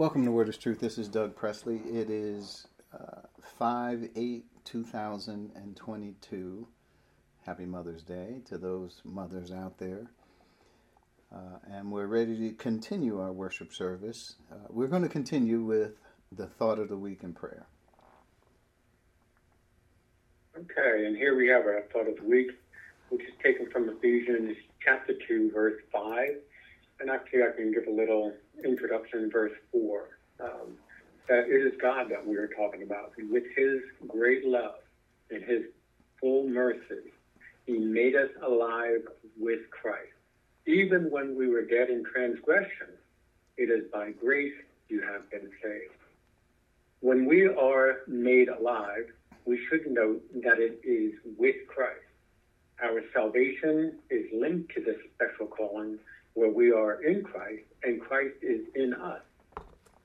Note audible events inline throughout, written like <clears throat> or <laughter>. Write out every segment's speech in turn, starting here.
Welcome to Word is Truth. This is Doug Presley. It is uh, 5 8 2022. Happy Mother's Day to those mothers out there. Uh, and we're ready to continue our worship service. Uh, we're going to continue with the thought of the week in prayer. Okay, and here we have our thought of the week, which is taken from Ephesians chapter 2, verse 5. And actually, I can give a little introduction, verse 4. Um, that it is God that we are talking about. With his great love and his full mercy, he made us alive with Christ. Even when we were dead in transgression, it is by grace you have been saved. When we are made alive, we should note that it is with Christ. Our salvation is linked to this special calling where we are in Christ and Christ is in us.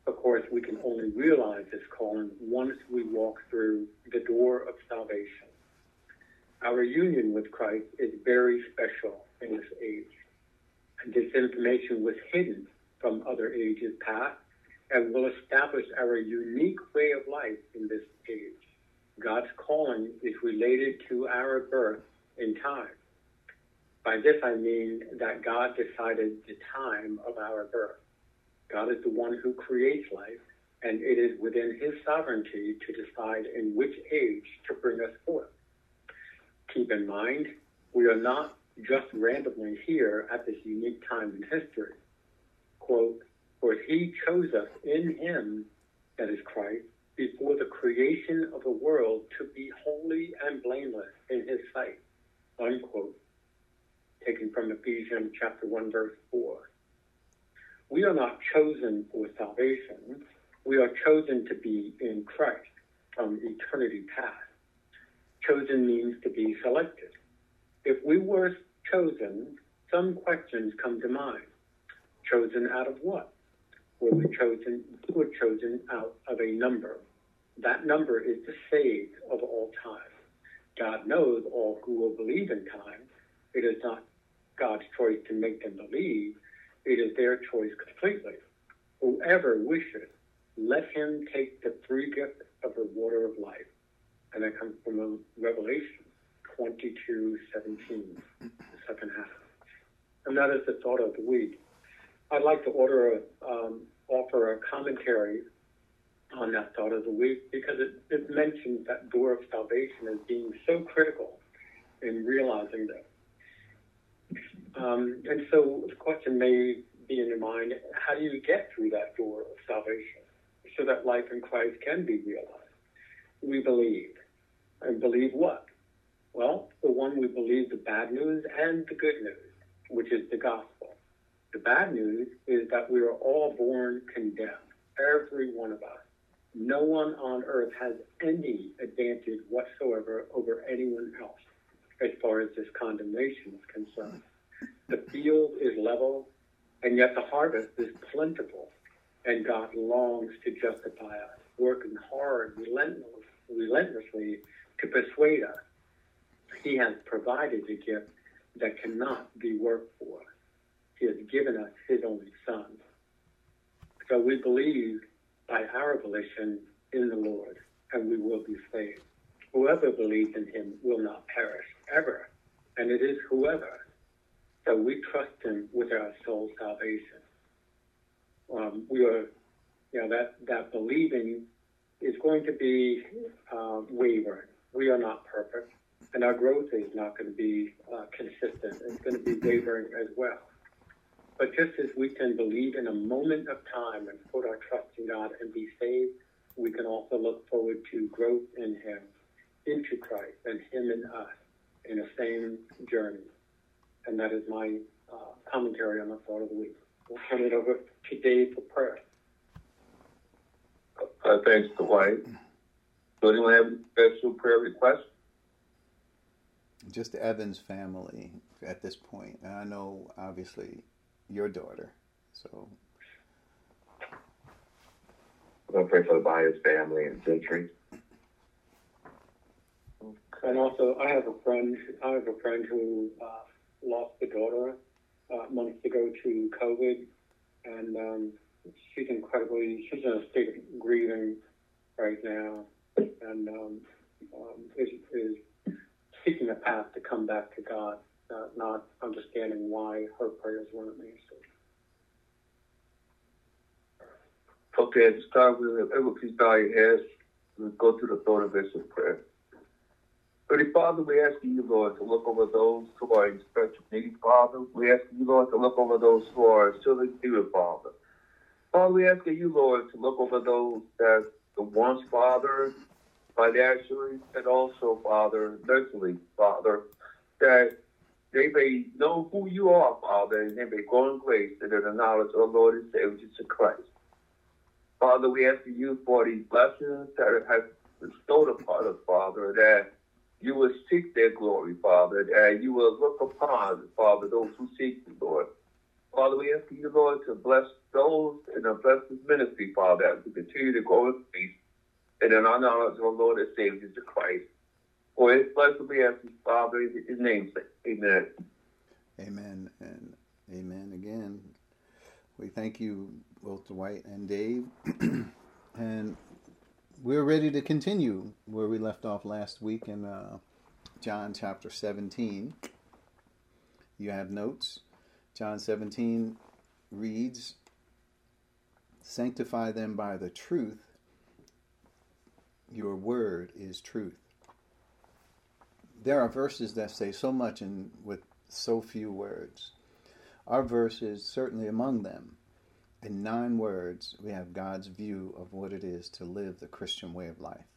Of course, we can only realize this calling once we walk through the door of salvation. Our union with Christ is very special in this age. And this information was hidden from other ages past and will establish our unique way of life in this age. God's calling is related to our birth in time. By this I mean that God decided the time of our birth. God is the one who creates life, and it is within his sovereignty to decide in which age to bring us forth. Keep in mind, we are not just randomly here at this unique time in history. Quote, for he chose us in him, that is Christ, before the creation of the world to be holy and blameless in his sight. Unquote taken from Ephesians chapter 1, verse 4. We are not chosen for salvation. We are chosen to be in Christ from eternity past. Chosen means to be selected. If we were chosen, some questions come to mind. Chosen out of what? Were we chosen? We were chosen out of a number. That number is the saved of all time. God knows all who will believe in time. It is not God's choice to make them believe. It is their choice completely. Whoever wishes, let him take the free gift of the water of life. And that comes from Revelation 22, 17, the second half. And that is the thought of the week. I'd like to order a, um, offer a commentary on that thought of the week because it, it mentions that door of salvation as being so critical in realizing that um, and so the question may be in your mind, how do you get through that door of salvation so that life in Christ can be realized? We believe. And believe what? Well, the one, we believe the bad news and the good news, which is the gospel. The bad news is that we are all born condemned, every one of us. No one on earth has any advantage whatsoever over anyone else as far as this condemnation is concerned. The field is level, and yet the harvest is plentiful, and God longs to justify us, working hard, relentless, relentlessly to persuade us. He has provided a gift that cannot be worked for. He has given us His only Son. So we believe by our volition in the Lord, and we will be saved. Whoever believes in Him will not perish ever, and it is whoever so we trust Him with our soul salvation. Um, we are, you know, that that believing is going to be uh, wavering. We are not perfect, and our growth is not going to be uh, consistent. It's going to be wavering as well. But just as we can believe in a moment of time and put our trust in God and be saved, we can also look forward to growth in Him, into Christ, and Him in us in the same journey and that is my uh, commentary on the thought of the week. We'll turn it over to Dave for prayer. Uh, thanks, Dwight. So, anyone have any special prayer requests? Just Evan's family at this point. And I know, obviously, your daughter. So. I'm going to pray for the Byers family and Century. And also, I have a friend. I have a friend who uh, lost a daughter uh, months ago to COVID, and um, she's incredibly she's in a state of grieving right now, and um, um, is, is seeking a path to come back to God, uh, not understanding why her prayers weren't answered. Okay, to start with, please bow your heads. We'll go through the throne of this of prayer. Holy Father, we ask you, Lord, to look over those who are in special need, Father. We ask you, Lord, to look over those who are still in fear, Father. Father, we ask you, Lord, to look over those that the once, Father, financially and also, Father, mentally, Father, that they may know who you are, Father, and they may grow in grace and in the knowledge of the Lord and Savior Jesus Christ. Father, we ask you for these blessings that have bestowed upon us, Father, that you will seek their glory, Father, and you will look upon, Father, those who seek you, Lord. Father, we ask you, Lord, to bless those in bless this ministry, Father, as we continue to grow in faith and in our knowledge of our Lord and Savior, Jesus Christ. For his blessing we ask you, Father, in his name. Amen. Amen and amen again. We thank you, both Dwight and Dave. <clears throat> and we're ready to continue where we left off last week in uh, John chapter 17. You have notes. John 17 reads, Sanctify them by the truth. Your word is truth. There are verses that say so much in with so few words. Our verse is certainly among them. In nine words, we have God's view of what it is to live the Christian way of life.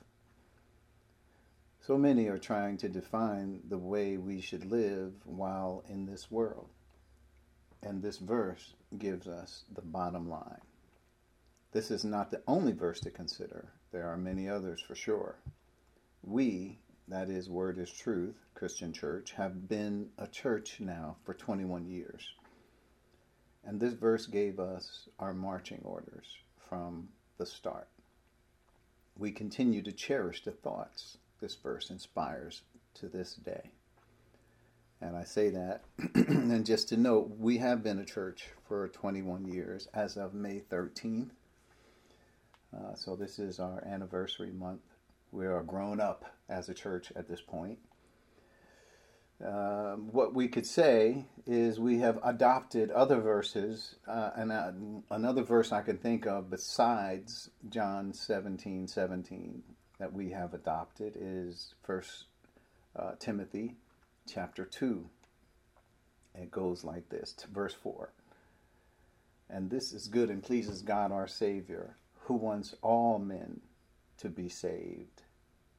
So many are trying to define the way we should live while in this world. And this verse gives us the bottom line. This is not the only verse to consider. There are many others for sure. We, that is, Word is Truth, Christian Church, have been a church now for 21 years. And this verse gave us our marching orders from the start. We continue to cherish the thoughts this verse inspires to this day. And I say that, <clears throat> and just to note, we have been a church for 21 years as of May 13th. Uh, so this is our anniversary month. We are grown up as a church at this point. Uh, what we could say is we have adopted other verses, uh, and uh, another verse I can think of besides John 17 17 that we have adopted is First uh, Timothy chapter 2. It goes like this, verse 4. And this is good and pleases God our Savior, who wants all men to be saved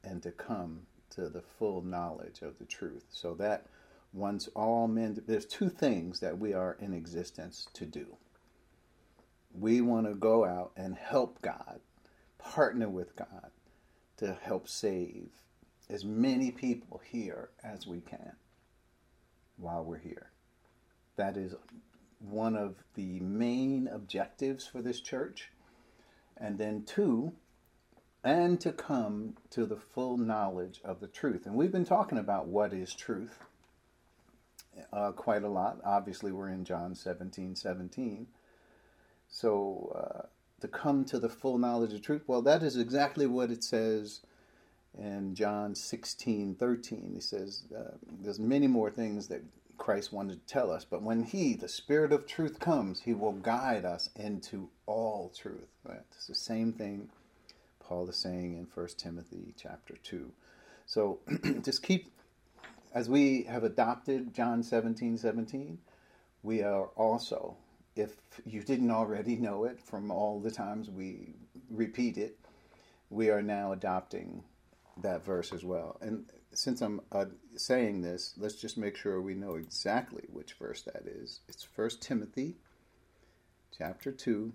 and to come to the full knowledge of the truth. So that once all men, there's two things that we are in existence to do. We want to go out and help God, partner with God to help save as many people here as we can while we're here. That is one of the main objectives for this church. And then, two, and to come to the full knowledge of the truth. And we've been talking about what is truth uh, quite a lot. Obviously, we're in John 17 17. So, uh, to come to the full knowledge of truth, well, that is exactly what it says in John 16 13. He says, uh, There's many more things that Christ wanted to tell us, but when He, the Spirit of truth, comes, He will guide us into all truth. Right? It's the same thing Paul is saying in 1 Timothy chapter 2. So <clears throat> just keep, as we have adopted John 17 17, we are also, if you didn't already know it from all the times we repeat it, we are now adopting that verse as well. And since I'm uh, saying this, let's just make sure we know exactly which verse that is. It's 1 Timothy chapter 2,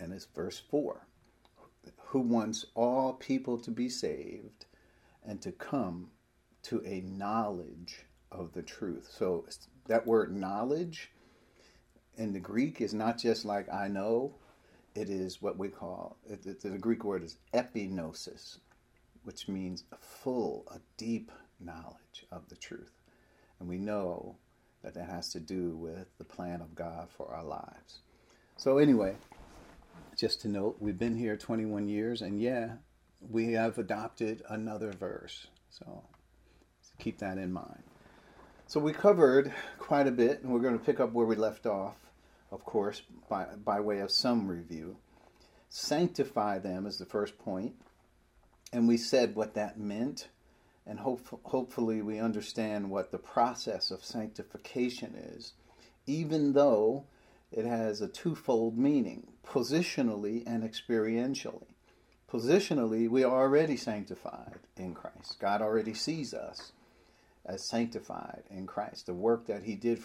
and it's verse 4 who wants all people to be saved and to come to a knowledge of the truth. So that word knowledge in the Greek is not just like I know, it is what we call, the Greek word is epignosis, which means a full, a deep knowledge of the truth. And we know that that has to do with the plan of God for our lives. So, anyway, just to note, we've been here 21 years, and yeah, we have adopted another verse. So keep that in mind. So we covered quite a bit, and we're going to pick up where we left off, of course, by, by way of some review. Sanctify them is the first point, and we said what that meant, and hope, hopefully we understand what the process of sanctification is, even though it has a twofold meaning positionally and experientially. Positionally, we are already sanctified in Christ. God already sees us as sanctified in Christ. The work that He did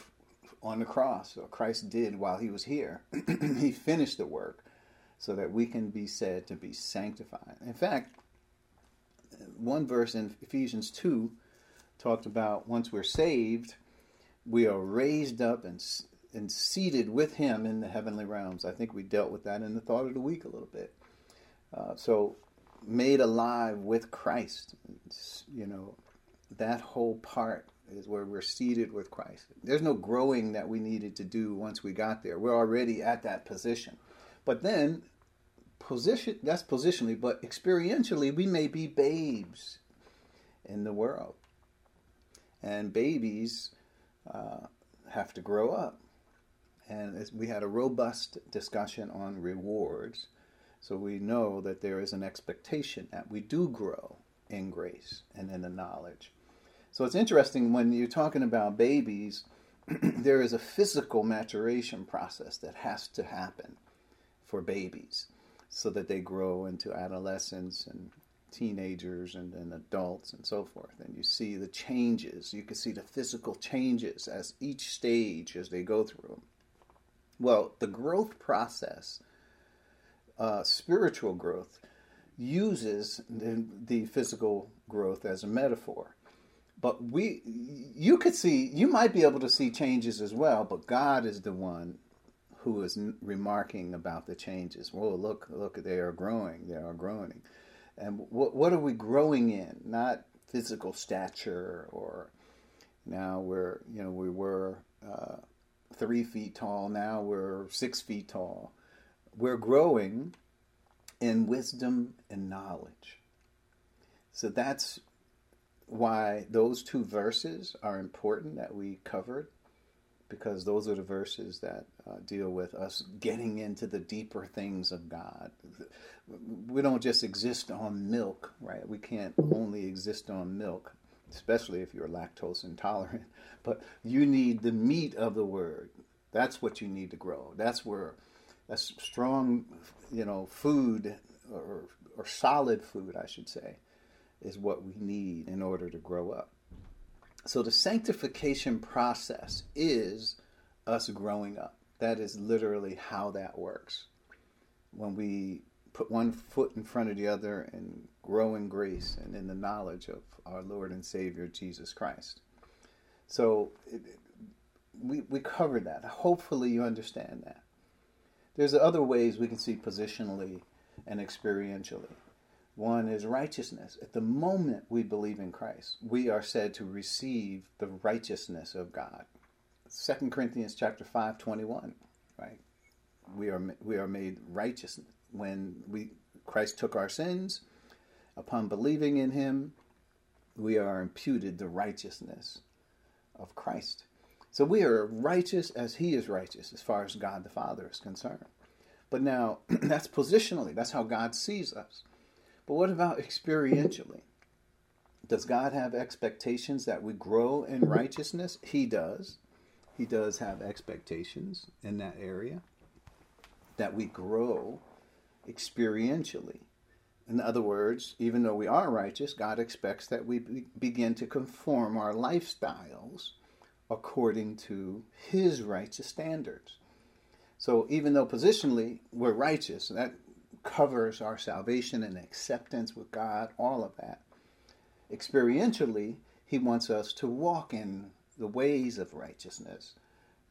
on the cross, or Christ did while He was here, <clears throat> He finished the work so that we can be said to be sanctified. In fact, one verse in Ephesians 2 talked about once we're saved, we are raised up and and seated with him in the heavenly realms. I think we dealt with that in the thought of the week a little bit. Uh, so, made alive with Christ, it's, you know, that whole part is where we're seated with Christ. There's no growing that we needed to do once we got there. We're already at that position. But then, position that's positionally, but experientially, we may be babes in the world. And babies uh, have to grow up and we had a robust discussion on rewards. So we know that there is an expectation that we do grow in grace and in the knowledge. So it's interesting when you're talking about babies, <clears throat> there is a physical maturation process that has to happen for babies so that they grow into adolescence and teenagers and then adults and so forth. And you see the changes. You can see the physical changes as each stage as they go through. Well, the growth process, uh, spiritual growth, uses the, the physical growth as a metaphor. But we, you could see, you might be able to see changes as well, but God is the one who is remarking about the changes. Whoa, look, look, they are growing, they are growing. And what, what are we growing in? Not physical stature or now we're, you know, we were uh, three feet tall. Now we're six feet tall. We're growing in wisdom and knowledge. So that's why those two verses are important that we covered, because those are the verses that uh, deal with us getting into the deeper things of God. We don't just exist on milk, right? We can't only exist on milk especially if you're lactose intolerant. <laughs> But you need the meat of the word. That's what you need to grow. That's where that's strong, you know, food or or solid food, I should say, is what we need in order to grow up. So the sanctification process is us growing up. That is literally how that works. When we put one foot in front of the other and grow in grace and in the knowledge of our Lord and Savior Jesus Christ. So it, we, we covered that. Hopefully, you understand that. There's other ways we can see positionally and experientially. One is righteousness. At the moment we believe in Christ, we are said to receive the righteousness of God. 2 Corinthians chapter 5, 21, right? We are, we are made righteous when we Christ took our sins. Upon believing in him, we are imputed the righteousness of Christ. So we are righteous as he is righteous as far as God the Father is concerned. But now, <clears throat> that's positionally, that's how God sees us. But what about experientially? Does God have expectations that we grow in righteousness? He does. He does have expectations in that area that we grow experientially. In other words, even though we are righteous, God expects that we be- begin to conform our lifestyles according to His righteous standards. So even though positionally we're righteous, that covers our salvation and acceptance with God, all of that. Experientially, He wants us to walk in the ways of righteousness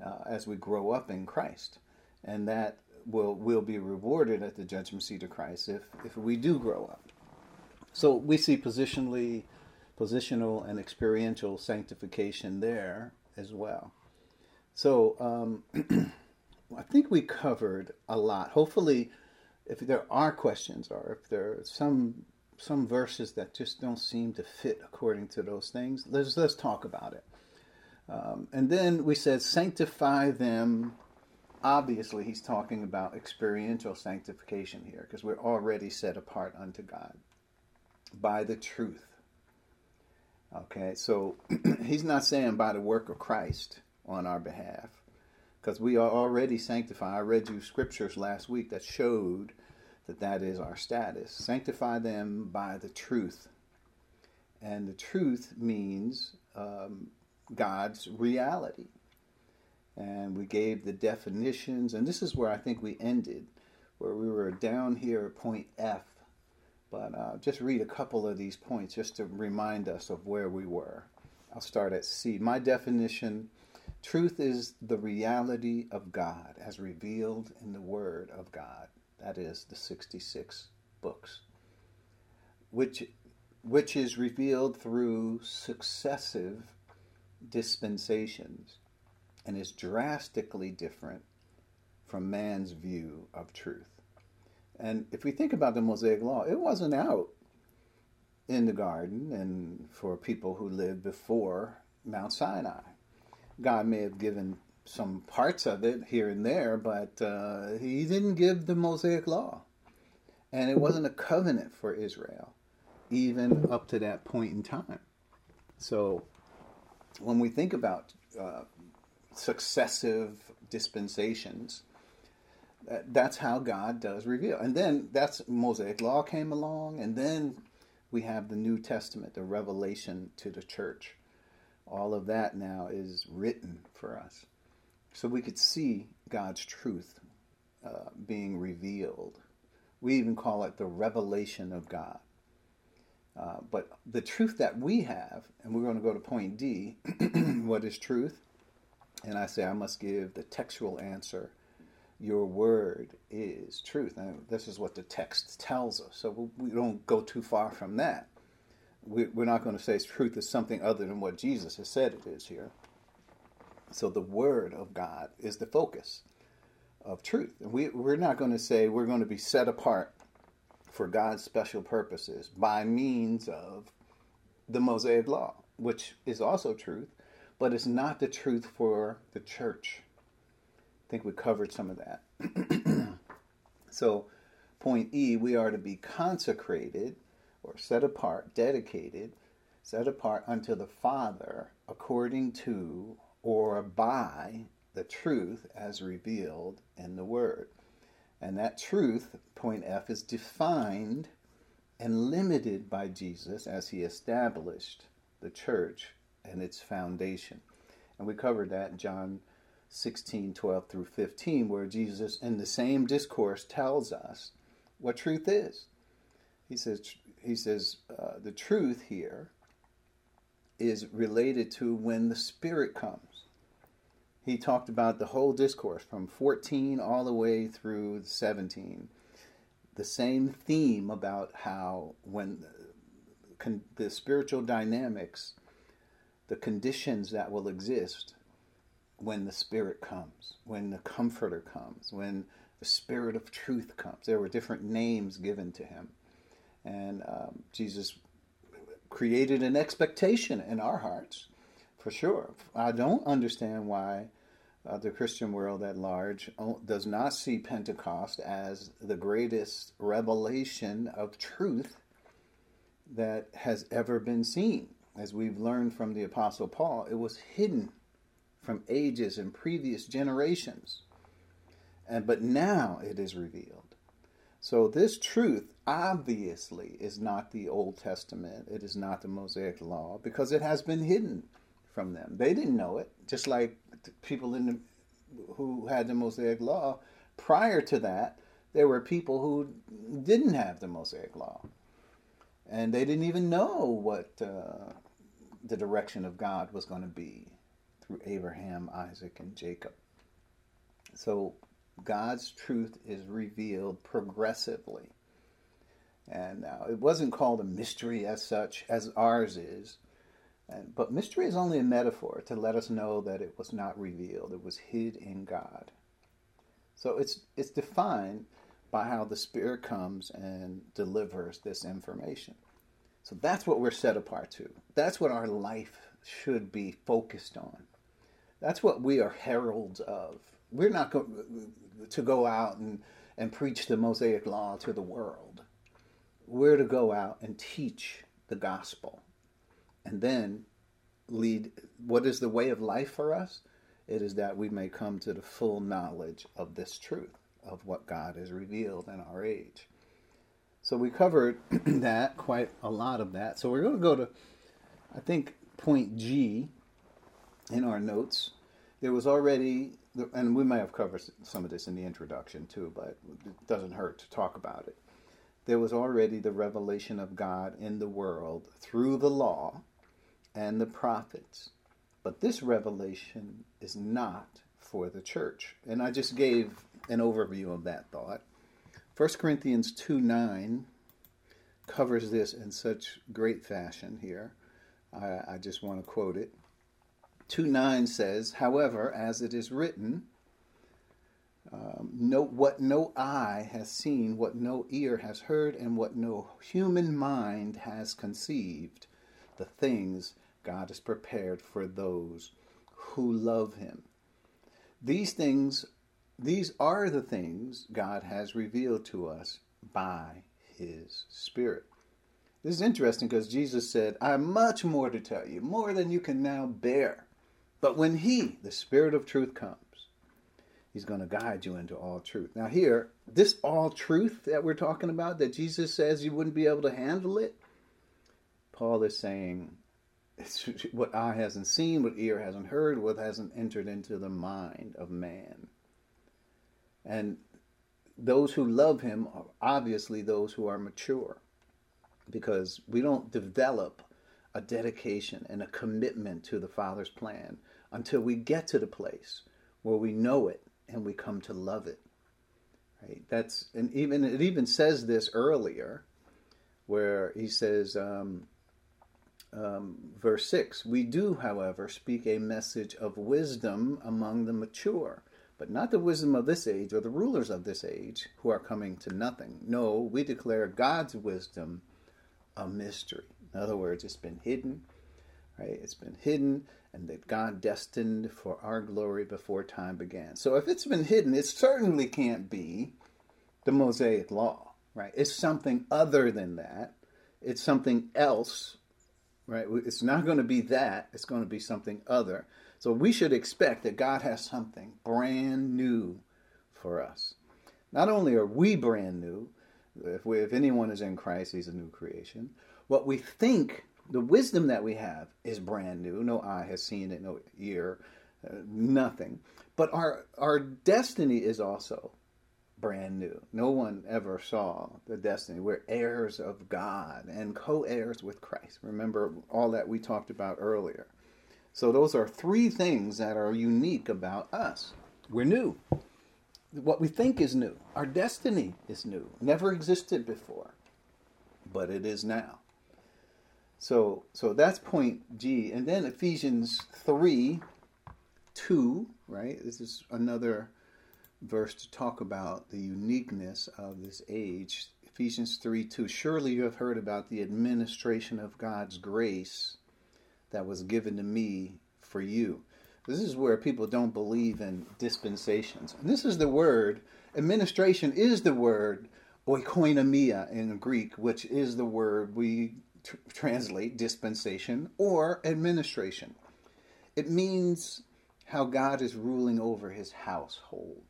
uh, as we grow up in Christ. And that will will be rewarded at the judgment seat of Christ if if we do grow up. So we see positionally, positional and experiential sanctification there as well. So um, <clears throat> I think we covered a lot. Hopefully, if there are questions or if there are some some verses that just don't seem to fit according to those things, let's let's talk about it. Um, and then we said sanctify them. Obviously, he's talking about experiential sanctification here because we're already set apart unto God by the truth. Okay, so <clears throat> he's not saying by the work of Christ on our behalf because we are already sanctified. I read you scriptures last week that showed that that is our status. Sanctify them by the truth. And the truth means um, God's reality. And we gave the definitions, and this is where I think we ended, where we were down here at point F. But uh, just read a couple of these points just to remind us of where we were. I'll start at C. My definition truth is the reality of God as revealed in the Word of God that is the 66 books, which, which is revealed through successive dispensations and is drastically different from man's view of truth. And if we think about the Mosaic Law, it wasn't out in the garden and for people who lived before Mount Sinai. God may have given some parts of it here and there, but uh, he didn't give the Mosaic Law. And it wasn't a covenant for Israel, even up to that point in time. So when we think about uh, successive dispensations, that's how God does reveal. And then that's Mosaic Law came along, and then we have the New Testament, the revelation to the church. All of that now is written for us so we could see God's truth uh, being revealed. We even call it the revelation of God. Uh, but the truth that we have, and we're going to go to point D <clears throat> what is truth? And I say, I must give the textual answer. Your word is truth. And this is what the text tells us. So we don't go too far from that. We're not going to say truth is something other than what Jesus has said it is here. So the Word of God is the focus of truth. And we, we're not going to say we're going to be set apart for God's special purposes by means of the Mosaic Law, which is also truth, but it's not the truth for the church. I think we covered some of that. <clears throat> so, point E, we are to be consecrated or set apart, dedicated, set apart unto the Father according to or by the truth as revealed in the Word. And that truth, point F, is defined and limited by Jesus as he established the church and its foundation. And we covered that in John 16, 12 through 15, where Jesus, in the same discourse, tells us what truth is. He says, he says uh, the truth here is related to when the Spirit comes he talked about the whole discourse from 14 all the way through 17. The same theme about how when the, the spiritual dynamics, the conditions that will exist when the Spirit comes, when the Comforter comes, when the Spirit of truth comes. There were different names given to him. And um, Jesus created an expectation in our hearts, for sure. I don't understand why uh, the Christian world at large does not see Pentecost as the greatest revelation of truth that has ever been seen. As we've learned from the Apostle Paul, it was hidden from ages and previous generations. And but now it is revealed. So this truth obviously is not the Old Testament. It is not the Mosaic law because it has been hidden from them. They didn't know it, just like people in the, who had the Mosaic Law. Prior to that, there were people who didn't have the Mosaic Law, and they didn't even know what uh, the direction of God was going to be through Abraham, Isaac, and Jacob. So God's truth is revealed progressively. And now it wasn't called a mystery as such as ours is, but mystery is only a metaphor to let us know that it was not revealed, it was hid in God. So it's, it's defined, by how the Spirit comes and delivers this information. So that's what we're set apart to. That's what our life should be focused on. That's what we are heralds of. We're not going to go out and, and preach the Mosaic Law to the world. We're to go out and teach the gospel and then lead. What is the way of life for us? It is that we may come to the full knowledge of this truth, of what God has revealed in our age. So we covered <clears throat> that, quite a lot of that. So we're going to go to, I think, point G in our notes. There was already, and we may have covered some of this in the introduction too, but it doesn't hurt to talk about it. There was already the revelation of God in the world through the law and the prophets. But this revelation is not for the church. And I just gave an overview of that thought. 1 Corinthians 2 9 covers this in such great fashion here. I, I just want to quote it. 2 9 says, However, as it is written, um, no, what no eye has seen, what no ear has heard, and what no human mind has conceived, the things God has prepared for those who love Him. These things, these are the things God has revealed to us by His Spirit. This is interesting because Jesus said, I have much more to tell you, more than you can now bear. But when He, the Spirit of truth, comes, He's going to guide you into all truth. Now, here, this all truth that we're talking about, that Jesus says you wouldn't be able to handle it, Paul is saying it's what eye hasn't seen, what ear hasn't heard, what hasn't entered into the mind of man. And those who love him are obviously those who are mature because we don't develop a dedication and a commitment to the Father's plan until we get to the place where we know it and we come to love it. Right? That's and even it even says this earlier, where he says, um, um, verse six: We do, however, speak a message of wisdom among the mature, but not the wisdom of this age or the rulers of this age who are coming to nothing. No, we declare God's wisdom a mystery. In other words, it's been hidden, right? It's been hidden, and that God destined for our glory before time began. So if it's been hidden, it certainly can't be the Mosaic law, right? It's something other than that. It's something else, right? It's not going to be that. It's going to be something other. So we should expect that God has something brand new for us. Not only are we brand new, if, we, if anyone is in Christ, he's a new creation. What we think, the wisdom that we have, is brand new. No eye has seen it, no ear, uh, nothing. But our our destiny is also brand new. No one ever saw the destiny. We're heirs of God and co-heirs with Christ. Remember all that we talked about earlier. So those are three things that are unique about us. We're new what we think is new. Our destiny is new. Never existed before, but it is now. So, so that's point G. And then Ephesians 3 2, right? This is another verse to talk about the uniqueness of this age. Ephesians 3 2. Surely you have heard about the administration of God's grace that was given to me for you. This is where people don't believe in dispensations. And this is the word, administration is the word oikonomia in Greek, which is the word we tr- translate dispensation or administration. It means how God is ruling over his household.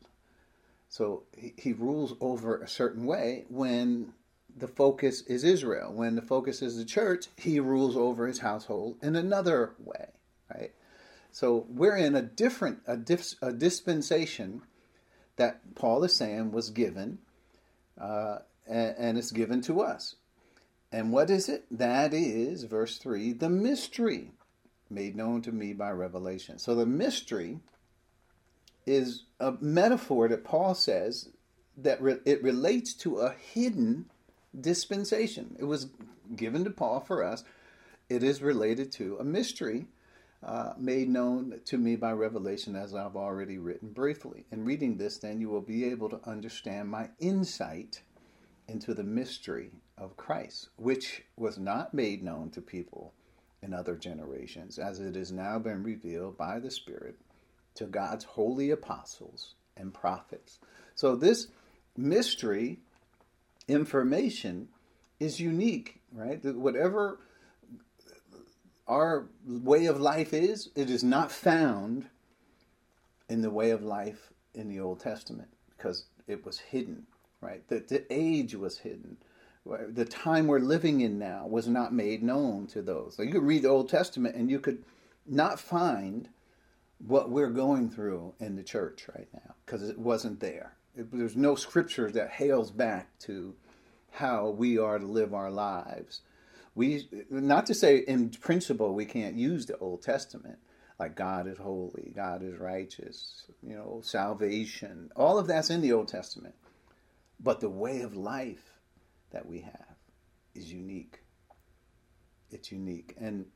So he, he rules over a certain way when the focus is Israel. When the focus is the church, he rules over his household in another way, right? So we're in a different a, a dispensation that Paul is saying was given, uh, and, and it's given to us. And what is it? That is, verse 3, the mystery made known to me by revelation. So the mystery is a metaphor that Paul says that re- it relates to a hidden dispensation. It was given to Paul for us. It is related to a mystery uh, made known to me by revelation, as I've already written briefly. In reading this, then, you will be able to understand my insight into the mystery of Christ, which was not made known to people in other generations, as it has now been revealed by the Spirit to God's holy apostles and prophets. So, this mystery information is unique, right? Whatever our way of life is, it is not found in the way of life in the Old Testament because it was hidden, right? The, the age was hidden. The time we're living in now was not made known to those. So you could read the Old Testament and you could not find what we're going through in the church right now because it wasn't there. There's no scripture that hails back to how we are to live our lives we not to say in principle we can't use the Old Testament, like God is holy, God is righteous, you know, salvation. All of that's in the Old Testament. But the way of life that we have is unique. It's unique. And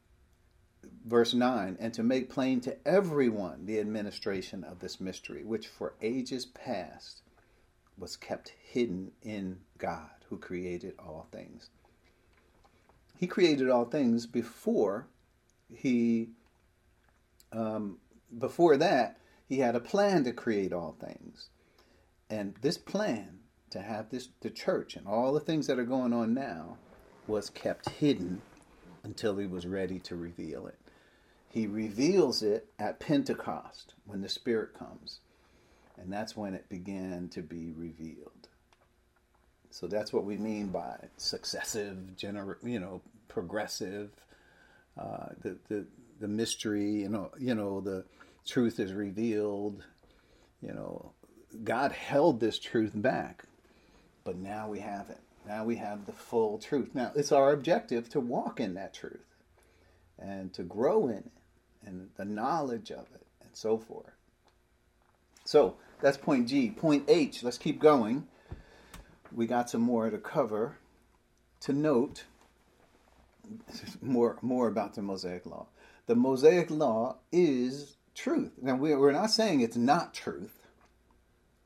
verse 9, and to make plain to everyone the administration of this mystery, which for ages past was kept hidden in God, who created all things. He created all things before he um, before that he had a plan to create all things. And this plan to have this the church and all the things that are going on now was kept hidden until he was ready to reveal it. He reveals it at pentecost when the spirit comes and that's when it began to be revealed so that's what we mean by successive, gener- you know, progressive. Uh, the the the mystery, you know, you know, the truth is revealed. You know, God held this truth back, but now we have it. Now we have the full truth. Now it's our objective to walk in that truth and to grow in it and the knowledge of it and so forth. So that's point G. Point H, let's keep going we got some more to cover. To note, <laughs> more more about the Mosaic Law. The Mosaic Law is truth. Now we're not saying it's not truth.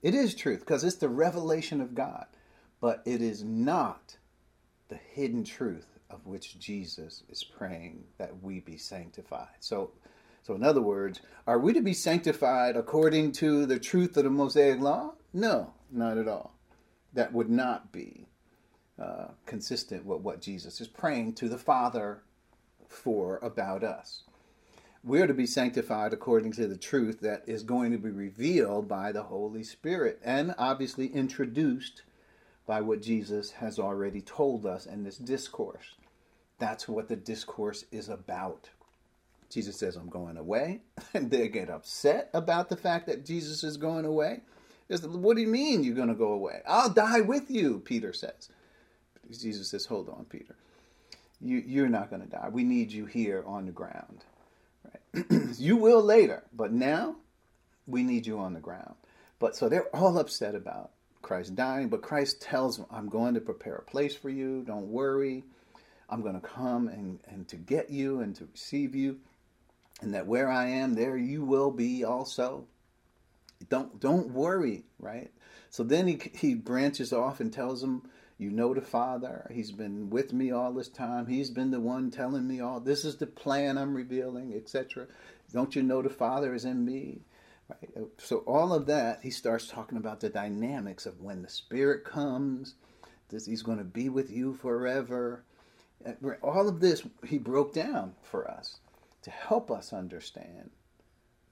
It is truth because it's the revelation of God, but it is not the hidden truth of which Jesus is praying that we be sanctified. So, so in other words, are we to be sanctified according to the truth of the Mosaic Law? No, not at all that would not be uh, consistent with what Jesus is praying to the Father for about us. We're to be sanctified according to the truth that is going to be revealed by the Holy Spirit and obviously introduced by what Jesus has already told us in this discourse. That's what the discourse is about. Jesus says, I'm going away. <laughs> And they get upset about the fact that Jesus is going away. What do you mean you're going to go away? I'll die with you, Peter says. Jesus says, Hold on, Peter. You, you're not going to die. We need you here on the ground. Right? <clears throat> you will later, but now we need you on the ground. But so they're all upset about Christ dying, but Christ tells them, I'm going to prepare a place for you. Don't worry. I'm going to come and, and to get you and to receive you. And that where I am, there you will be also don't don't worry, right? So then he he branches off and tells them, "You know the Father. He's been with me all this time. He's been the one telling me all. This is the plan I'm revealing, etc. Don't you know the Father is in me?" Right? So all of that, he starts talking about the dynamics of when the Spirit comes. This, he's going to be with you forever. All of this he broke down for us to help us understand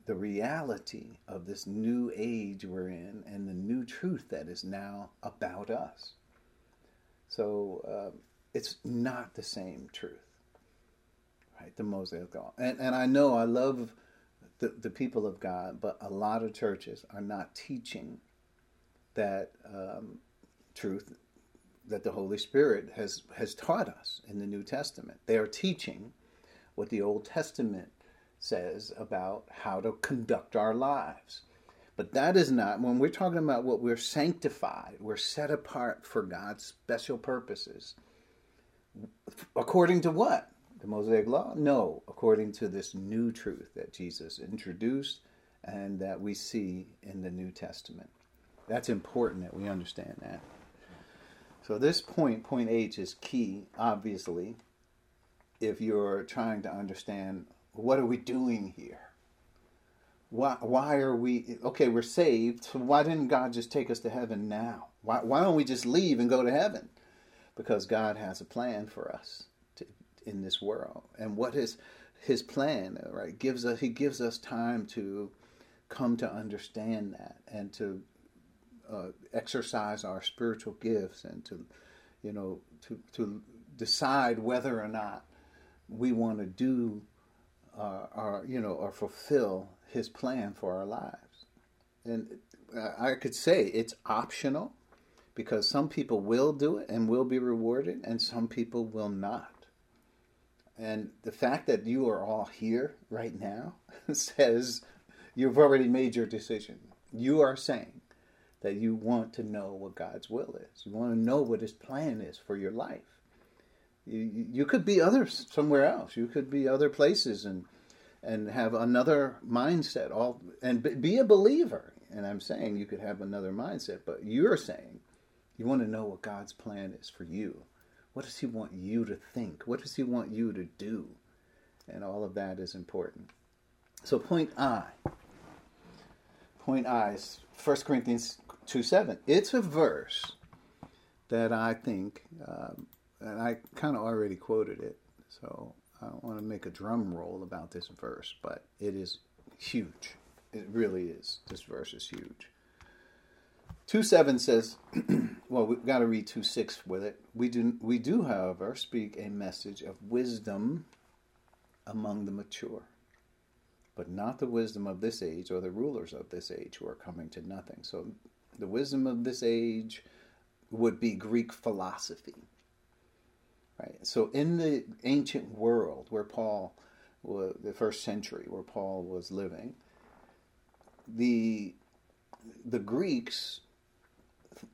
the reality of this new age we're in and the new truth that is now about us. So uh, it's not the same truth, right? The Mosaic Law. And, and I know I love the, the people of God, but a lot of churches are not teaching that um, truth that the Holy Spirit has, has taught us in the New Testament. They are teaching what the Old Testament says about how to conduct our lives. But that is not, when we're talking about what we're sanctified, we're set apart for God's special purposes. According to what? the Mosaic Law? No, according to this new truth that Jesus introduced and that we see in the New Testament. That's important that we understand that. So, this point, point H, is key, obviously, if you're trying to understand what are we doing here? Why, why are we, okay, we're saved, so why didn't God just take us to heaven now? Why, why don't we just leave and go to heaven? Because God has a plan for us to, in this world. And what is his plan, right? Gives us, he gives us time to come to understand that and to uh, exercise our spiritual gifts and to, you know, to, to decide whether or not we want to do uh, or, you know, or fulfill his plan for our lives. And I could say it's optional because some people will do it and will be rewarded, and some people will not. And the fact that you are all here right now <laughs> says you've already made your decision. You are saying that you want to know what God's will is. You want to know what His plan is for your life. You, could be others somewhere else. You could be other places and and have another mindset. All and be a believer. And I'm saying you could have another mindset, but you're saying you want to know what God's plan is for you. What does He want you to think? What does He want you to do? And all of that is important. So, point I. Point I is 1 Corinthians 2 7. It's a verse that I think, um, and I kind of already quoted it, so I don't want to make a drum roll about this verse, but it is huge. It really is. This verse is huge. 2 7 says, <clears throat> well, we've got to read 2 6 with it. We do, we do, however, speak a message of wisdom among the mature, but not the wisdom of this age or the rulers of this age who are coming to nothing. So the wisdom of this age would be Greek philosophy. Right? So in the ancient world where Paul, the first century where Paul was living, the the Greeks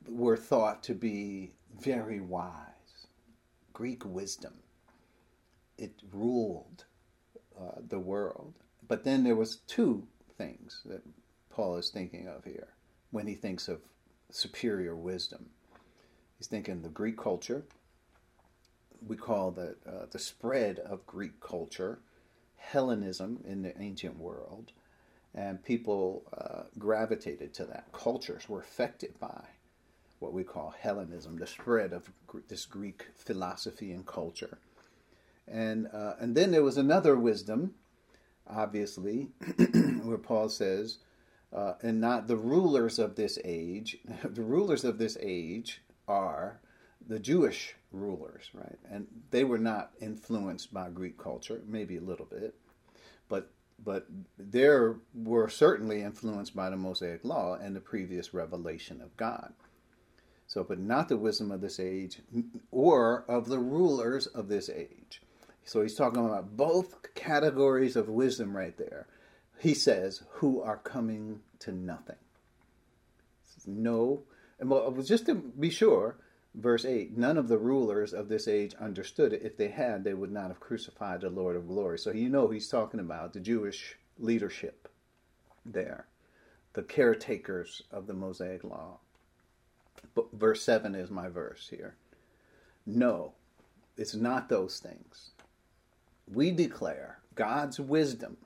were thought to be very wise. Greek wisdom. It ruled uh, the world. But then there was two things that Paul is thinking of here when he thinks of superior wisdom. He's thinking the Greek culture. We call the uh, the spread of Greek culture Hellenism in the ancient world, and people uh, gravitated to that. Cultures were affected by what we call Hellenism, the spread of this Greek philosophy and culture. And, uh, and then there was another wisdom, obviously, <clears throat> where Paul says, uh, and not the rulers of this age. <laughs> the rulers of this age are the Jewish rulers, right? And they were not influenced by Greek culture, maybe a little bit, but but they were certainly influenced by the Mosaic Law and the previous revelation of God. So, but not the wisdom of this age or of the rulers of this age. So he's talking about both categories of wisdom right there. He says, who are coming to nothing. No, and well, just to be sure, verse 8 none of the rulers of this age understood it. If they had, they would not have crucified the Lord of glory. So you know he's talking about the Jewish leadership there, the caretakers of the Mosaic law But verse 7 is my verse here. No, it's not those things. We declare God's wisdom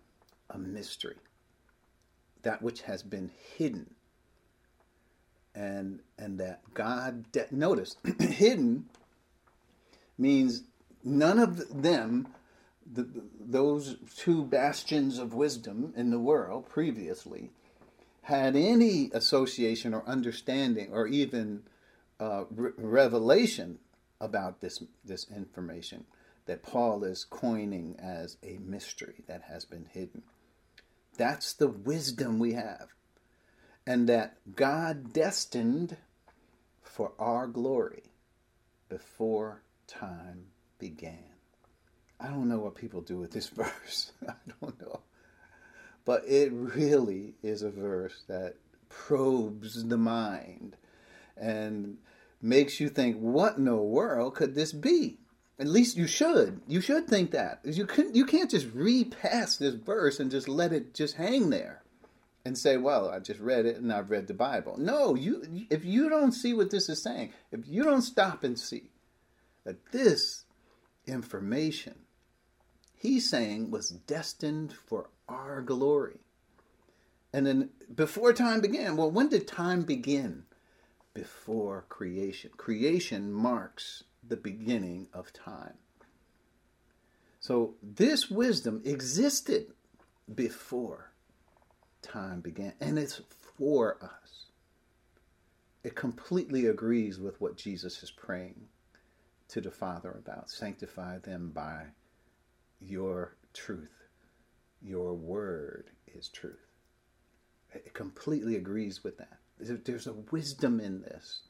a mystery, that which has been hidden. And, and that God, de- notice, <clears throat> hidden means none of them, the, those two bastions of wisdom in the world previously, had any association or understanding or even uh, re- revelation about this this information that Paul is coining as a mystery that has been hidden. That's the wisdom we have, and that God destined for our glory before time began. I don't know what people do with this <laughs> verse. I don't know. But it really is a verse that probes the mind and makes you think, what in the world could this be? At least you should. You should think that. You can you can't just read past this verse and just let it just hang there and say, "Well, I just read it and I've read the Bible." No, you if you don't see what this is saying, if you don't stop and see that this information he's saying was destined for our glory. And then before time began, well, when did time begin? Before creation. Creation marks the beginning of time. So this wisdom existed before time began, and it's for us. It completely agrees with what Jesus is praying to the Father about. Sanctify them by your truth. Your word is truth. It completely agrees with that. There's a wisdom in this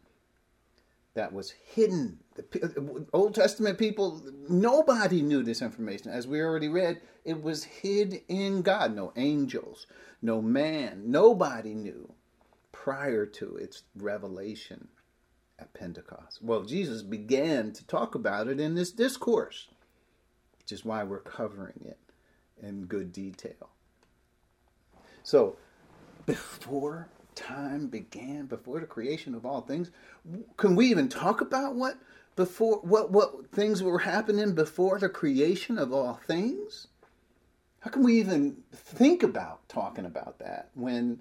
that was hidden. The uh, Old Testament people, nobody knew this information. As we already read, it was hid in God. No angels, no man, nobody knew prior to its revelation at Pentecost. Well, Jesus began to talk about it in this discourse, which is why we're covering it in good detail. So, before time began, before the creation of all things, can we even talk about what before what what things were happening before the creation of all things? How can we even think about talking about that when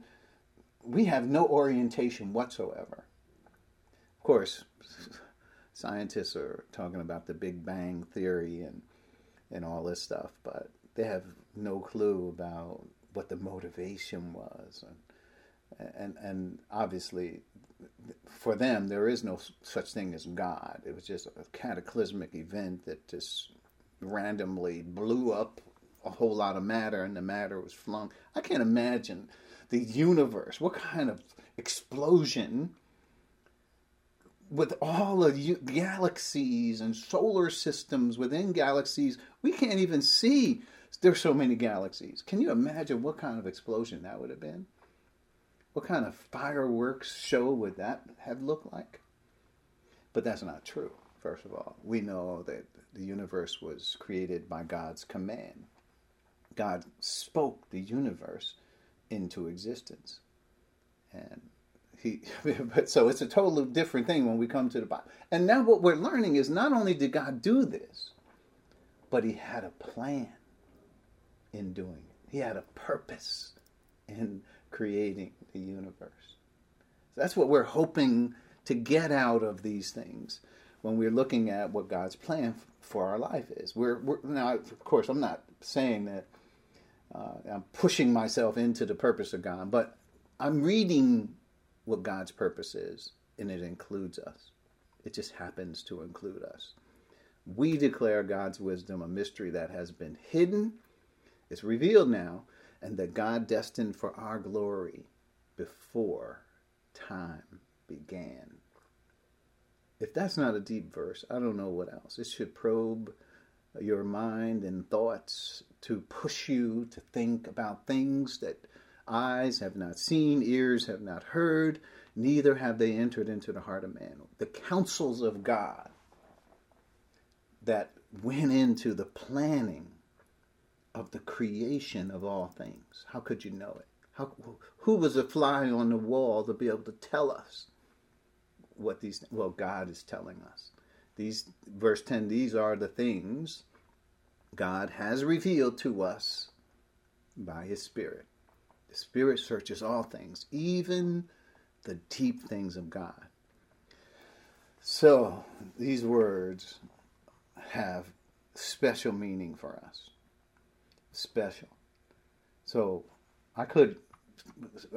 we have no orientation whatsoever? Of course, <laughs> scientists are talking about the Big Bang theory and and all this stuff, but they have no clue about what the motivation was, and and and obviously, for them there is no such thing as God. It was just a cataclysmic event that just randomly blew up a whole lot of matter, and the matter was flung. I can't imagine the universe. What kind of explosion with all the galaxies and solar systems within galaxies, we can't even see there's so many galaxies. Can you imagine what kind of explosion that would have been? What kind of fireworks show would that have looked like? But that's not true, first of all. We know that the universe was created by God's command. God spoke the universe into existence. And he, <laughs> but so it's a totally different thing when we come to the Bible. And now what we're learning is not only did God do this, but he had a plan in doing it. He had a purpose in creating the universe. That's what we're hoping to get out of these things when we're looking at what God's plan for our life is. We're, we're now, of course, I'm not saying that uh, I'm pushing myself into the purpose of God, but I'm reading what God's purpose is, and it includes us. It just happens to include us. We declare God's wisdom a mystery that has been hidden, it's revealed now, and that God destined for our glory before time began. If that's not a deep verse, I don't know what else. It should probe your mind and thoughts to push you to think about things that Eyes have not seen, ears have not heard, neither have they entered into the heart of man. The counsels of God that went into the planning of the creation of all things. How could you know it? How, who was a fly on the wall to be able to tell us what these well God is telling us. These verse 10 these are the things God has revealed to us by his spirit. The Spirit searches all things, even the deep things of God. So, these words have special meaning for us. Special. So, I could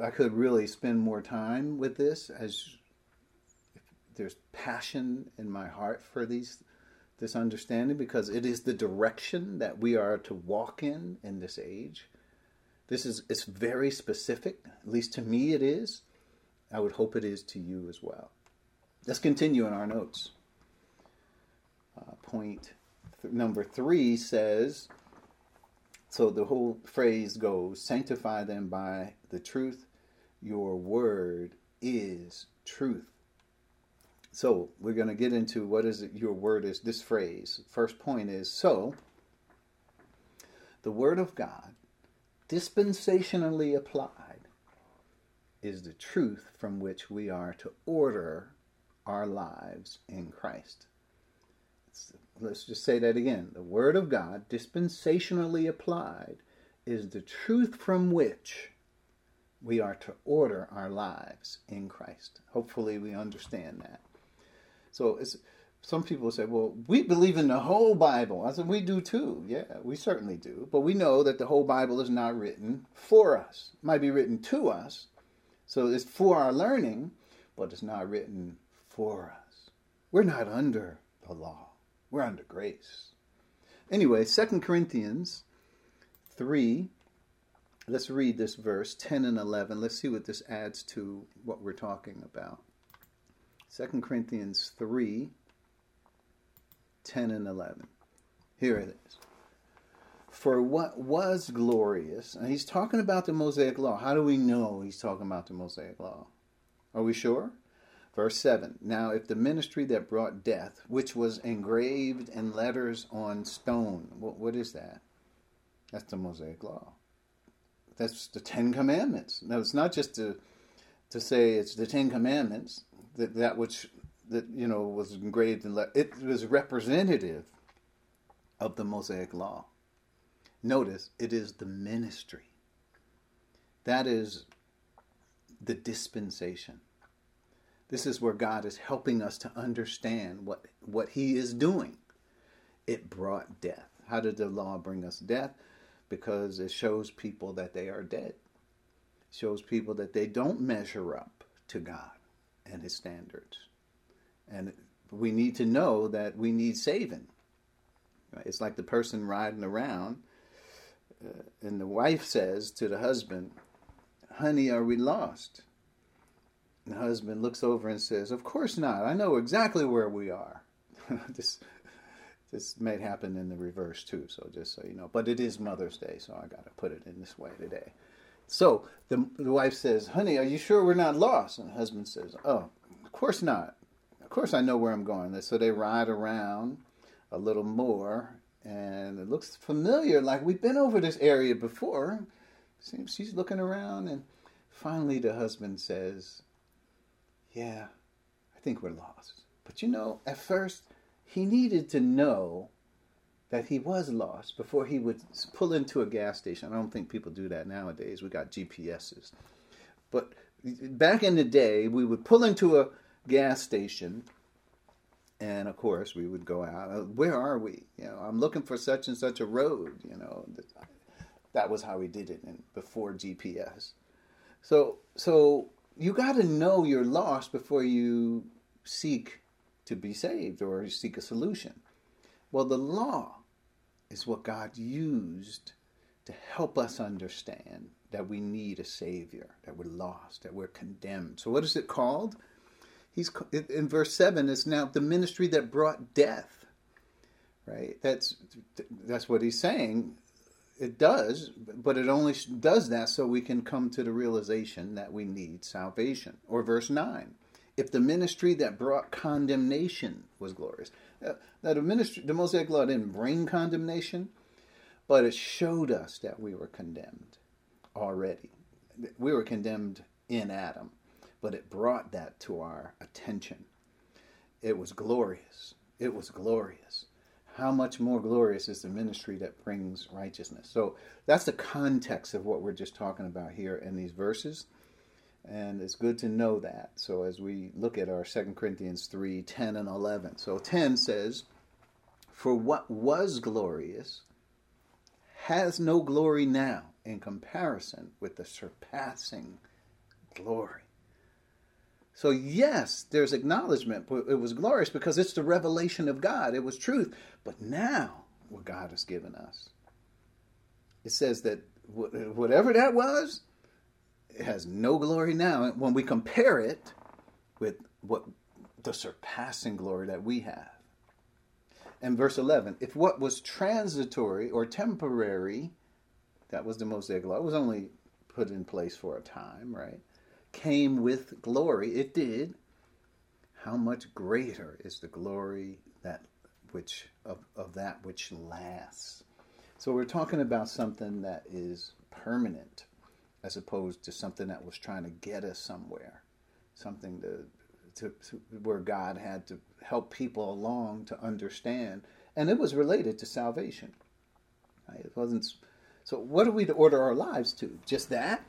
I could really spend more time with this as there's passion in my heart for these this understanding because it is the direction that we are to walk in in this age this is it's very specific. At least to me, it is. I would hope it is to you as well. Let's continue in our notes. Uh, point th- number three says so the whole phrase goes sanctify them by the truth. Your word is truth. So we're going to get into what is it your word is this phrase. First point is so the word of God dispensationally applied is the truth from which we are to order our lives in Christ. Let's just say that again. The Word of God, dispensationally applied, is the truth from which we are to order our lives in Christ. Hopefully, we understand that. So, some people say, well, we believe in the whole Bible. I said, we do too. Yeah, we certainly do. But we know that the whole Bible is not written for us, it might be written to us. So, it's for our learning, but it's not written for us. We're not under the law, we're under grace. Anyway, Second Corinthians 3, let's read this verse 10 and 11. Let's see what this adds to what we're talking about. Second Corinthians 3, 10 and 11. Here it is. For what was glorious, and he's talking about the Mosaic Law. How do we know he's talking about the Mosaic Law? Are we sure? Verse 7 Now, if the ministry that brought death, which was engraved in letters on stone, what, what is that? That's the Mosaic Law. That's the Ten Commandments. Now, it's not just to, to say it's the Ten Commandments, that, that which that you know was engraved in le- it was representative of the Mosaic Law. Notice it is the ministry. That is the dispensation. This is where God is helping us to understand what, what He is doing. It brought death. How did the law bring us death? Because it shows people that they are dead. It shows people that they don't measure up to God and His standards. And we need to know that we need saving. It's like the person riding around, uh, and the wife says to the husband, Honey, are we lost? The husband looks over and says, Of course not. I know exactly where we are. <laughs> this, this may happen in the reverse too, so just so you know. But it is Mother's Day, so I got to put it in this way today. So the, the wife says, Honey, are you sure we're not lost? And the husband says, Oh, of course not. Of course I know where I'm going. So they ride around a little more, and it looks familiar, like we've been over this area before. Seems she's looking around, and finally the husband says, yeah, I think we're lost. But you know, at first, he needed to know that he was lost before he would pull into a gas station. I don't think people do that nowadays. We got GPSs. But back in the day, we would pull into a gas station and of course we would go out uh, where are we you know i'm looking for such and such a road you know that was how we did it before gps so so you got to know you're lost before you seek to be saved or seek a solution. Well, the law is what God used to help us understand that we need a Savior, that we're lost, that we're condemned. So, what is it called? He's in verse seven. It's now the ministry that brought death. Right. That's that's what he's saying it does, but it only does that so we can come to the realization that we need salvation. Or verse 9 if the ministry that brought condemnation was glorious. Uh, now, the ministry, the Mosaic Law didn't bring condemnation, but it showed us that we were condemned already. We were condemned in Adam, but it brought that to our attention. It was glorious. It was glorious how much more glorious is the ministry that brings righteousness? So that's the context of what we're just talking about here in these verses. And it's good to know that. So as we look at our 2 Corinthians 3 10 and 11. So 10 says, For what was glorious has no glory now in comparison with the surpassing glory so, yes, there's acknowledgement, but it was glorious because it's the revelation of God. It was truth. But now, what God has given us, it says that whatever that was, it has no glory now when we compare it with what the surpassing glory that we have. And verse 11, if what was transitory or temporary, that was the Mosaic law, it was only put in place for a time, right? Came with glory. It did. how much greater is the glory that which of, of that which lasts. So we're talking about something that is permanent as opposed to something that was trying to get us somewhere, something to, to, to, where God had to help people along to understand, and it was related to salvation. Right? It wasn't. So, what are we to order our lives to? Just that?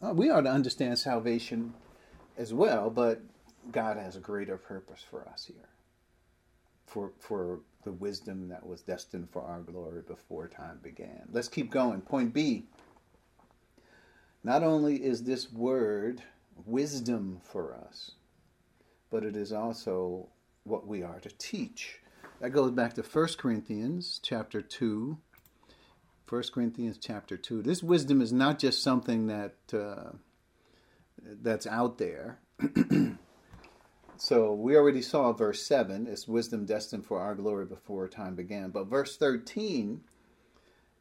Well, we are to understand salvation as well, but God has a greater purpose for us here. For for the wisdom that was destined for our glory before time began. Let's keep going. Point B. Not only is this word wisdom for us, but it is also what we are to teach. That goes back to 1 Corinthians chapter 2. 1 Corinthians chapter 2. This wisdom is not just something that uh, that's out there. <clears throat> so we already saw verse 7, it's wisdom destined for our glory before time began. But verse 13,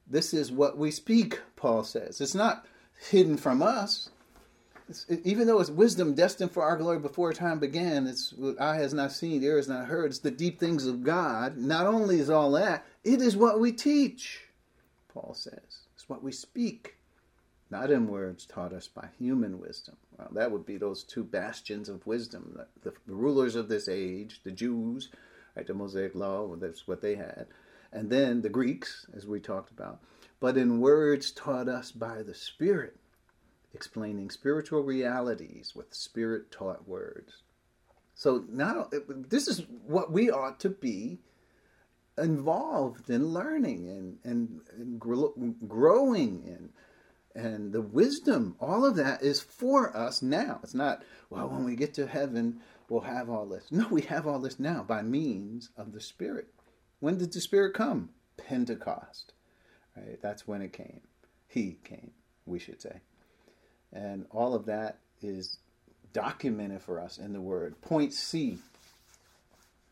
this is what we speak, Paul says. It's not hidden from us. It's, even though it's wisdom destined for our glory before time began, it's what eye has not seen, ear has not heard. It's the deep things of God. Not only is all that, it is what we teach, Paul says. It's what we speak, not in words taught us by human wisdom. Well, that would be those two bastions of wisdom the, the, rulers of this age, the Jews, right, the Mosaic Law, that's what they had, and then the Greeks, as we talked about but in words taught us by the Spirit, explaining spiritual realities with Spirit taught words. So now this is what we ought to be involved in learning and, and, and growing in. And the wisdom, all of that is for us now. It's not, well, when we get to heaven, we'll have all this. No, we have all this now by means of the Spirit. When did the Spirit come? Pentecost. Right? That's when it came. He came, we should say. And all of that is documented for us in the Word. Point C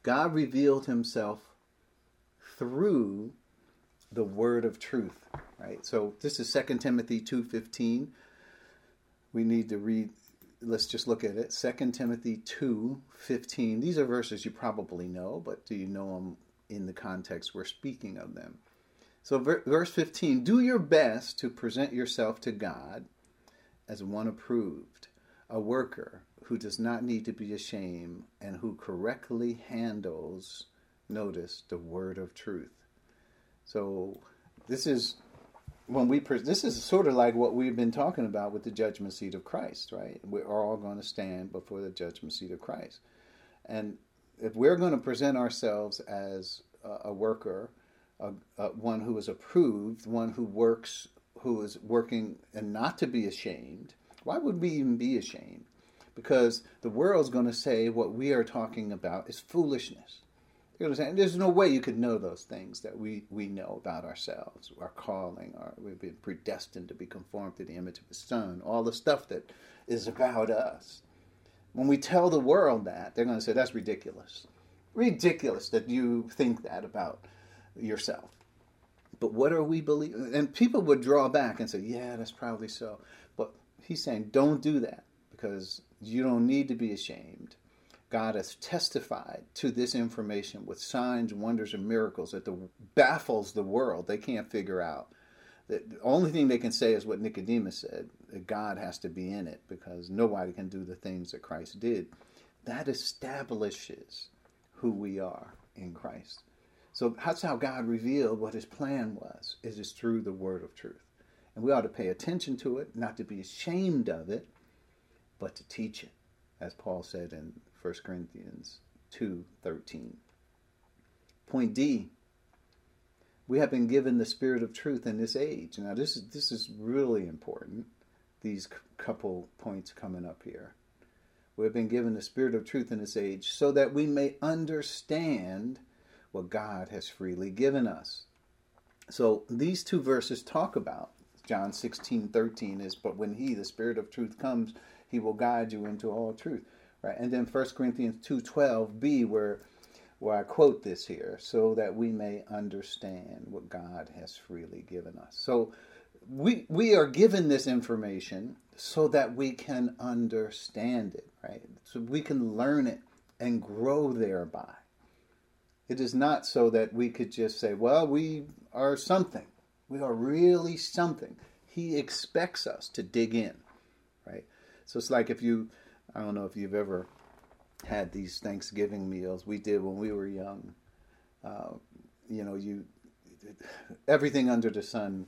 God revealed Himself through the word of truth right? So this is 2 timothy 2.15 we need to read let's just look at it. 2 timothy 2.15 these are verses you probably know but do you know them in the context we're speaking of them? So, verse 15 do your best to present yourself to God as one approved, a worker who does not need to be ashamed and who correctly handles, notice, the word of truth. So, this is when we pre- this is sort of like what we've been talking about with the judgment seat of Christ, right? We're all going to stand before the judgment seat of Christ, and if we're going to present ourselves as a, a worker uh, uh, one who is approved, one who works, who is working and not to be ashamed. Why would we even be ashamed? Because the world's going to say what we are talking about is foolishness. To say, there's no way you could know those things that we, we know about ourselves, our calling, our, we've been predestined to be conformed to the image of the Son, all the stuff that is about us. When we tell the world that, they're going to say, that's ridiculous. Ridiculous that you think that about yourself. But what are we believing? And people would draw back and say, yeah, that's probably so. But he's saying, don't do that because you don't need to be ashamed. God has testified to this information with signs, wonders, and miracles that the, baffles the world. They can't figure out. The only thing they can say is what Nicodemus said that God has to be in it because nobody can do the things that Christ did. That establishes who we are in Christ. So that's how God revealed what his plan was, is is through the word of truth. And we ought to pay attention to it, not to be ashamed of it, but to teach it, as Paul said in 1 Corinthians 2:13. Point D. We have been given the spirit of truth in this age. Now this is this is really important. These couple points coming up here. We have been given the spirit of truth in this age so that we may understand what God has freely given us. So these two verses talk about John 16, 13 is, but when he, the Spirit of truth, comes, he will guide you into all truth. Right? And then 1 Corinthians 2, 12b, where where I quote this here, so that we may understand what God has freely given us. So we we are given this information so that we can understand it, right? So we can learn it and grow thereby. It is not so that we could just say, well, we are something. We are really something. He expects us to dig in, right? So it's like if you, I don't know if you've ever had these Thanksgiving meals. We did when we were young. Uh, you know, you everything under the sun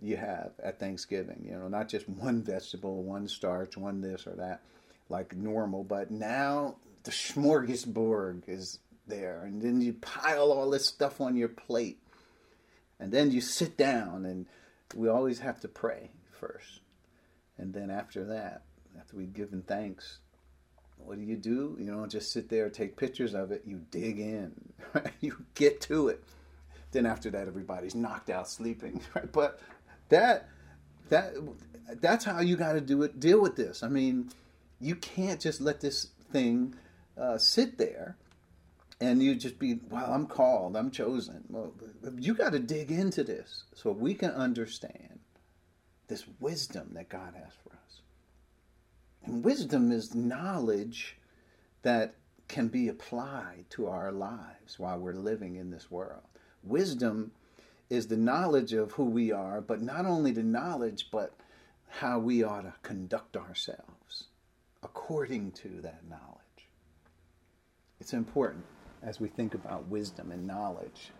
you have at Thanksgiving. You know, not just one vegetable, one starch, one this or that, like normal. But now the smorgasbord is there, and then you pile all this stuff on your plate, and then you sit down, and we always have to pray first, and then after that, after we've given thanks. What do you do? You don't just sit there, take pictures of it. You dig in. <laughs> Right? You get to it. Then after that, everybody's knocked out sleeping. <laughs> Right? But that that that's how you got to do it. Deal with this. I mean, you can't just let this thing uh, sit there and you just be, well, I'm called, I'm chosen. Well, you got to dig into this so we can understand this wisdom that God has for us. And wisdom is knowledge that can be applied to our lives while we're living in this world. Wisdom is the knowledge of who we are, but not only the knowledge, but how we ought to conduct ourselves according to that knowledge. It's important as we think about wisdom and knowledge.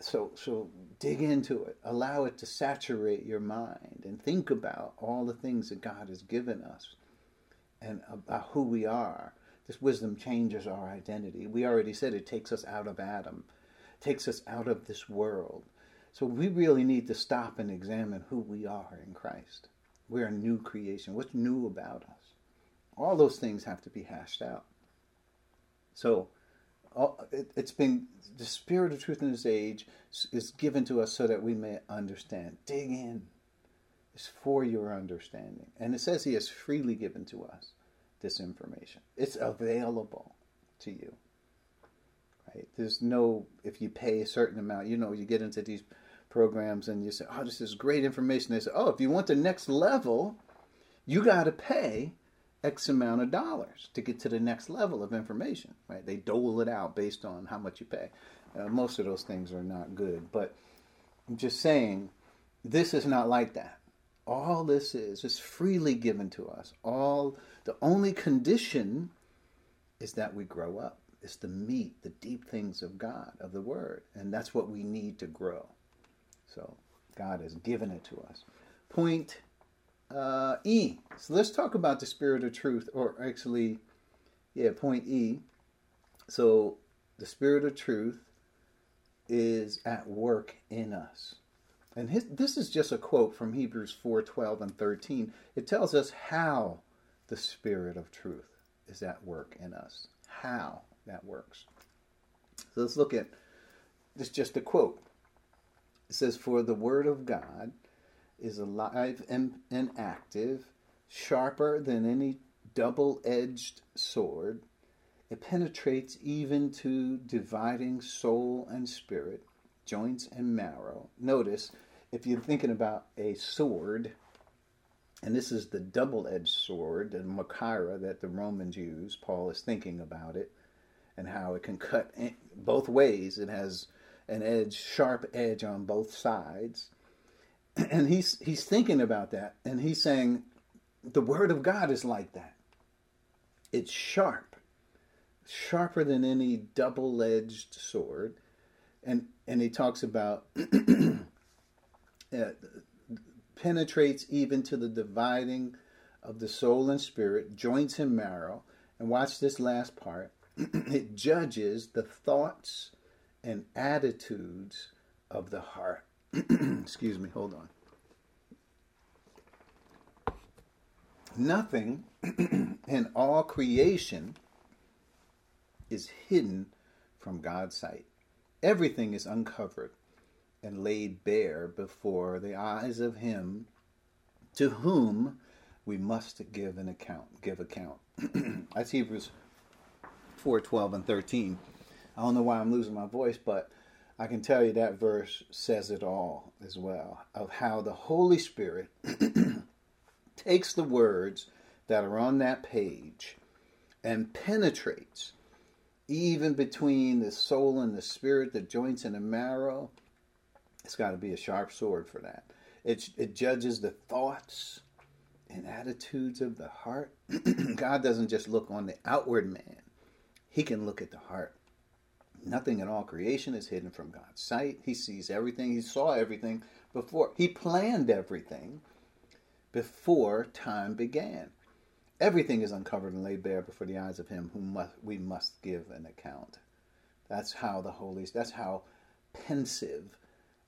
So, so dig into it. Allow it to saturate your mind and think about all the things that God has given us and about who we are. This wisdom changes our identity. We already said it takes us out of Adam, takes us out of this world. So we really need to stop and examine who we are in Christ. We're a new creation. What's new about us? All those things have to be hashed out. So it, has been the spirit of truth in this age is given to us so that we may understand. Dig in. It's for your understanding. And it says he has freely given to us this information. It's available to you. Right? There's no if you pay a certain amount, you know, you get into these programs and you say, "Oh, this is great information." They say, "Oh, if you want the next level, you got to pay X amount of dollars to get to the next level of information. Right? They dole it out based on how much you pay. Uh, most of those things are not good, but I'm just saying this is not like that. All this is is freely given to us. All the only condition is that we grow up. It's the meat, the deep things of God, of the Word, and that's what we need to grow. So God has given it to us. Point uh, E. So let's talk about the spirit of truth, or actually, yeah, point E. So the spirit of truth is at work in us. And his, this is just a quote from Hebrews 4 12 and 13. It tells us how the spirit of truth is at work in us, how that works. So let's look at this just a quote. It says, For the word of God is alive and, and active, sharper than any double edged sword. It penetrates even to dividing soul and spirit, joints and marrow. Notice, if you're thinking about a sword, and this is the double edged sword, the Machaira that the Romans use, Paul is thinking about it and how it can cut both ways. It has an edge, sharp edge on both sides. <clears throat> And he's he's thinking about that and he's saying the word of god is like that. It's sharp sharper than any double-edged sword. And and he talks about <clears throat> Uh, penetrates even to the dividing of the soul and spirit joints and marrow and watch this last part <clears throat> it judges the thoughts and attitudes of the heart <clears throat> Excuse me, hold on. Nothing <clears throat> in all creation is hidden from God's sight. Everything is uncovered and laid bare before the eyes of him to whom we must give an account, give account. <clears throat> That's Hebrews 4, 12 and 13. I don't know why I'm losing my voice, but I can tell you that verse says it all as well of how the Holy Spirit <clears throat> takes the words that are on that page and penetrates even between the soul and the spirit, the joints and the marrow. It's got to be a sharp sword for that. It, it judges the thoughts and attitudes of the heart. <clears throat> God doesn't just look on the outward man, He can look at the heart. Nothing in all creation is hidden from God's sight. He sees everything, He saw everything before. He planned everything before time began. Everything is uncovered and laid bare before the eyes of Him whom we must give an account. That's how the Holy, that's how pensive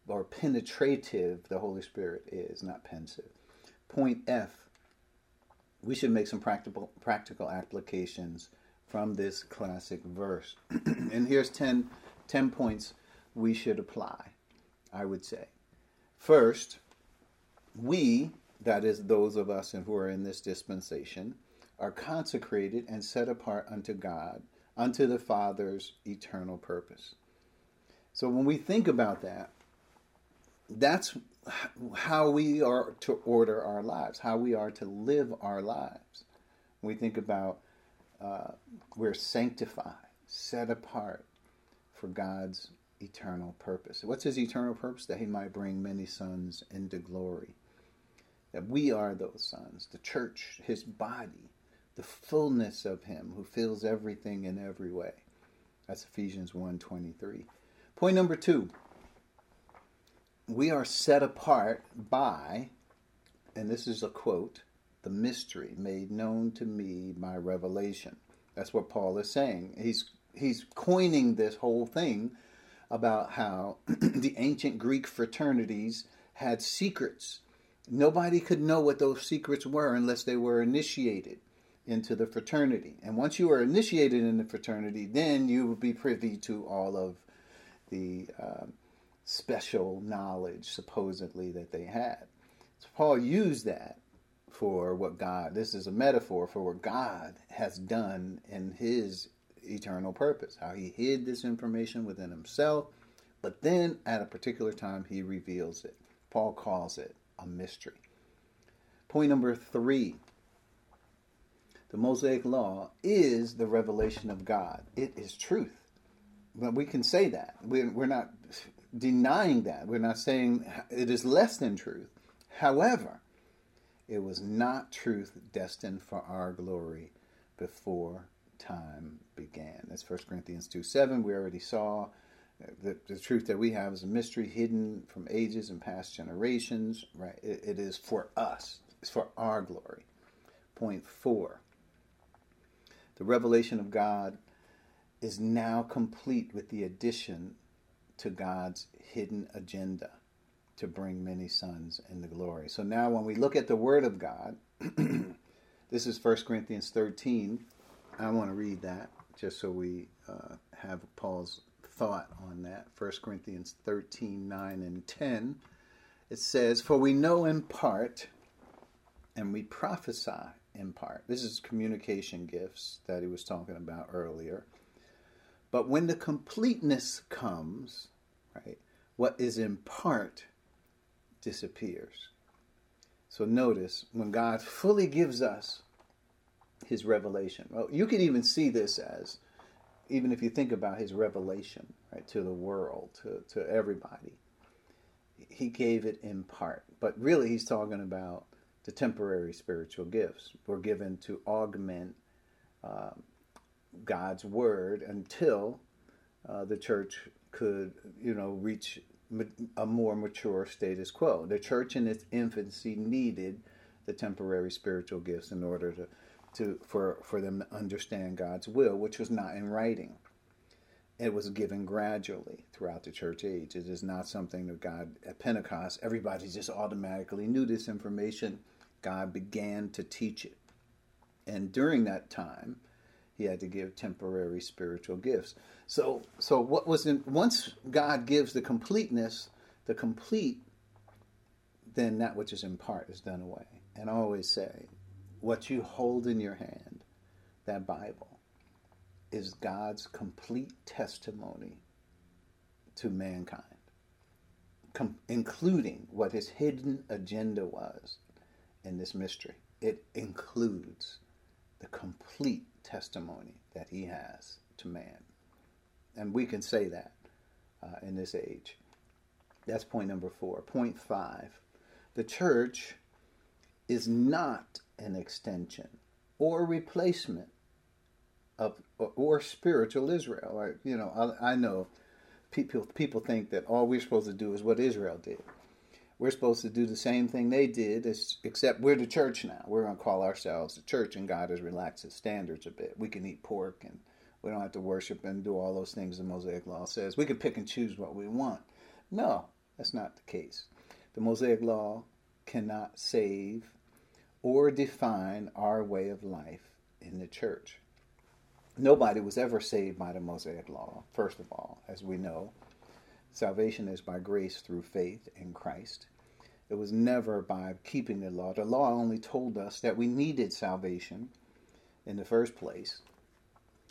or penetrative the Holy Spirit is, not pensive. Point F. We should make some practical practical applications from this classic verse. <clears throat> and here's 10, 10 points we should apply, I would say. First, we, that is, those of us who are in this dispensation, are consecrated and set apart unto God, unto the Father's eternal purpose. So when we think about that, that's how we are to order our lives, how we are to live our lives. We think about uh, we're sanctified, set apart for God's eternal purpose. What's his eternal purpose? That he might bring many sons into glory. That we are those sons, the church, his body, the fullness of him who fills everything in every way. That's Ephesians 1:23. Point number 2. We are set apart by and this is a quote, the mystery made known to me by revelation. That's what Paul is saying. He's he's coining this whole thing about how <clears throat> the ancient Greek fraternities had secrets. Nobody could know what those secrets were unless they were initiated into the fraternity. And once you were initiated in the fraternity, then you would be privy to all of the uh, special knowledge, supposedly, that they had. So Paul used that for what God, this is a metaphor for what God has done in his eternal purpose, how he hid this information within himself, but then at a particular time he reveals it. Paul calls it a mystery. Point number three the Mosaic Law is the revelation of God. It is truth. But we can say that. We're, not denying that. We're not saying it is less than truth. However, it was not truth destined for our glory before time began. That's 1 Corinthians 2 7. We already saw the, the truth that we have is a mystery hidden from ages and past generations. Right? it, it is for us, it's for our glory. Point four the revelation of God is now complete with the addition to God's hidden agenda to bring many sons into glory. So now when we look at the Word of God, <clears throat> this is 1 Corinthians 13. I want to read that just so we uh, have Paul's thought on that. 1 Corinthians 13, 9, and 10. It says, For we know in part, and we prophesy in part. This is communication gifts that he was talking about earlier. But when the completeness comes, right, what is in part disappears. So notice when God fully gives us his revelation. Well, you can even see this as even if you think about his revelation, right, to the world, to, to everybody. He gave it in part. But really he's talking about the temporary spiritual gifts were given to augment uh, God's word until uh, the church could, you know, reach a more mature status quo. The church in its infancy needed the temporary spiritual gifts in order to, to for, for them to understand God's will, which was not in writing. It was given gradually throughout the church age. It is not something that God at Pentecost, everybody just automatically knew this information God began to teach it. And during that time, he had to give temporary spiritual gifts. So, so what was in, once God gives the completeness, the complete, then that which is in part is done away. And I always say, what you hold in your hand, that Bible, is God's complete testimony to mankind, com- including what his hidden agenda was in this mystery. It includes the complete testimony that he has to man. And we can say that uh, in this age. That's point number four. Point five the church is not an extension or replacement of or, or spiritual Israel. Or, you know, I, I know people people think that all we're supposed to do is what Israel did. We're supposed to do the same thing they did, except we're the church now. We're going to call ourselves the church, and God has relaxed His standards a bit. We can eat pork, and we don't have to worship and do all those things the Mosaic Law says. We can pick and choose what we want. No, that's not the case. The Mosaic Law cannot save or define our way of life in the church. Nobody was ever saved by the Mosaic Law, first of all, as we know. Salvation is by grace through faith in Christ. It was never by keeping the law. The law only told us that we needed salvation in the first place.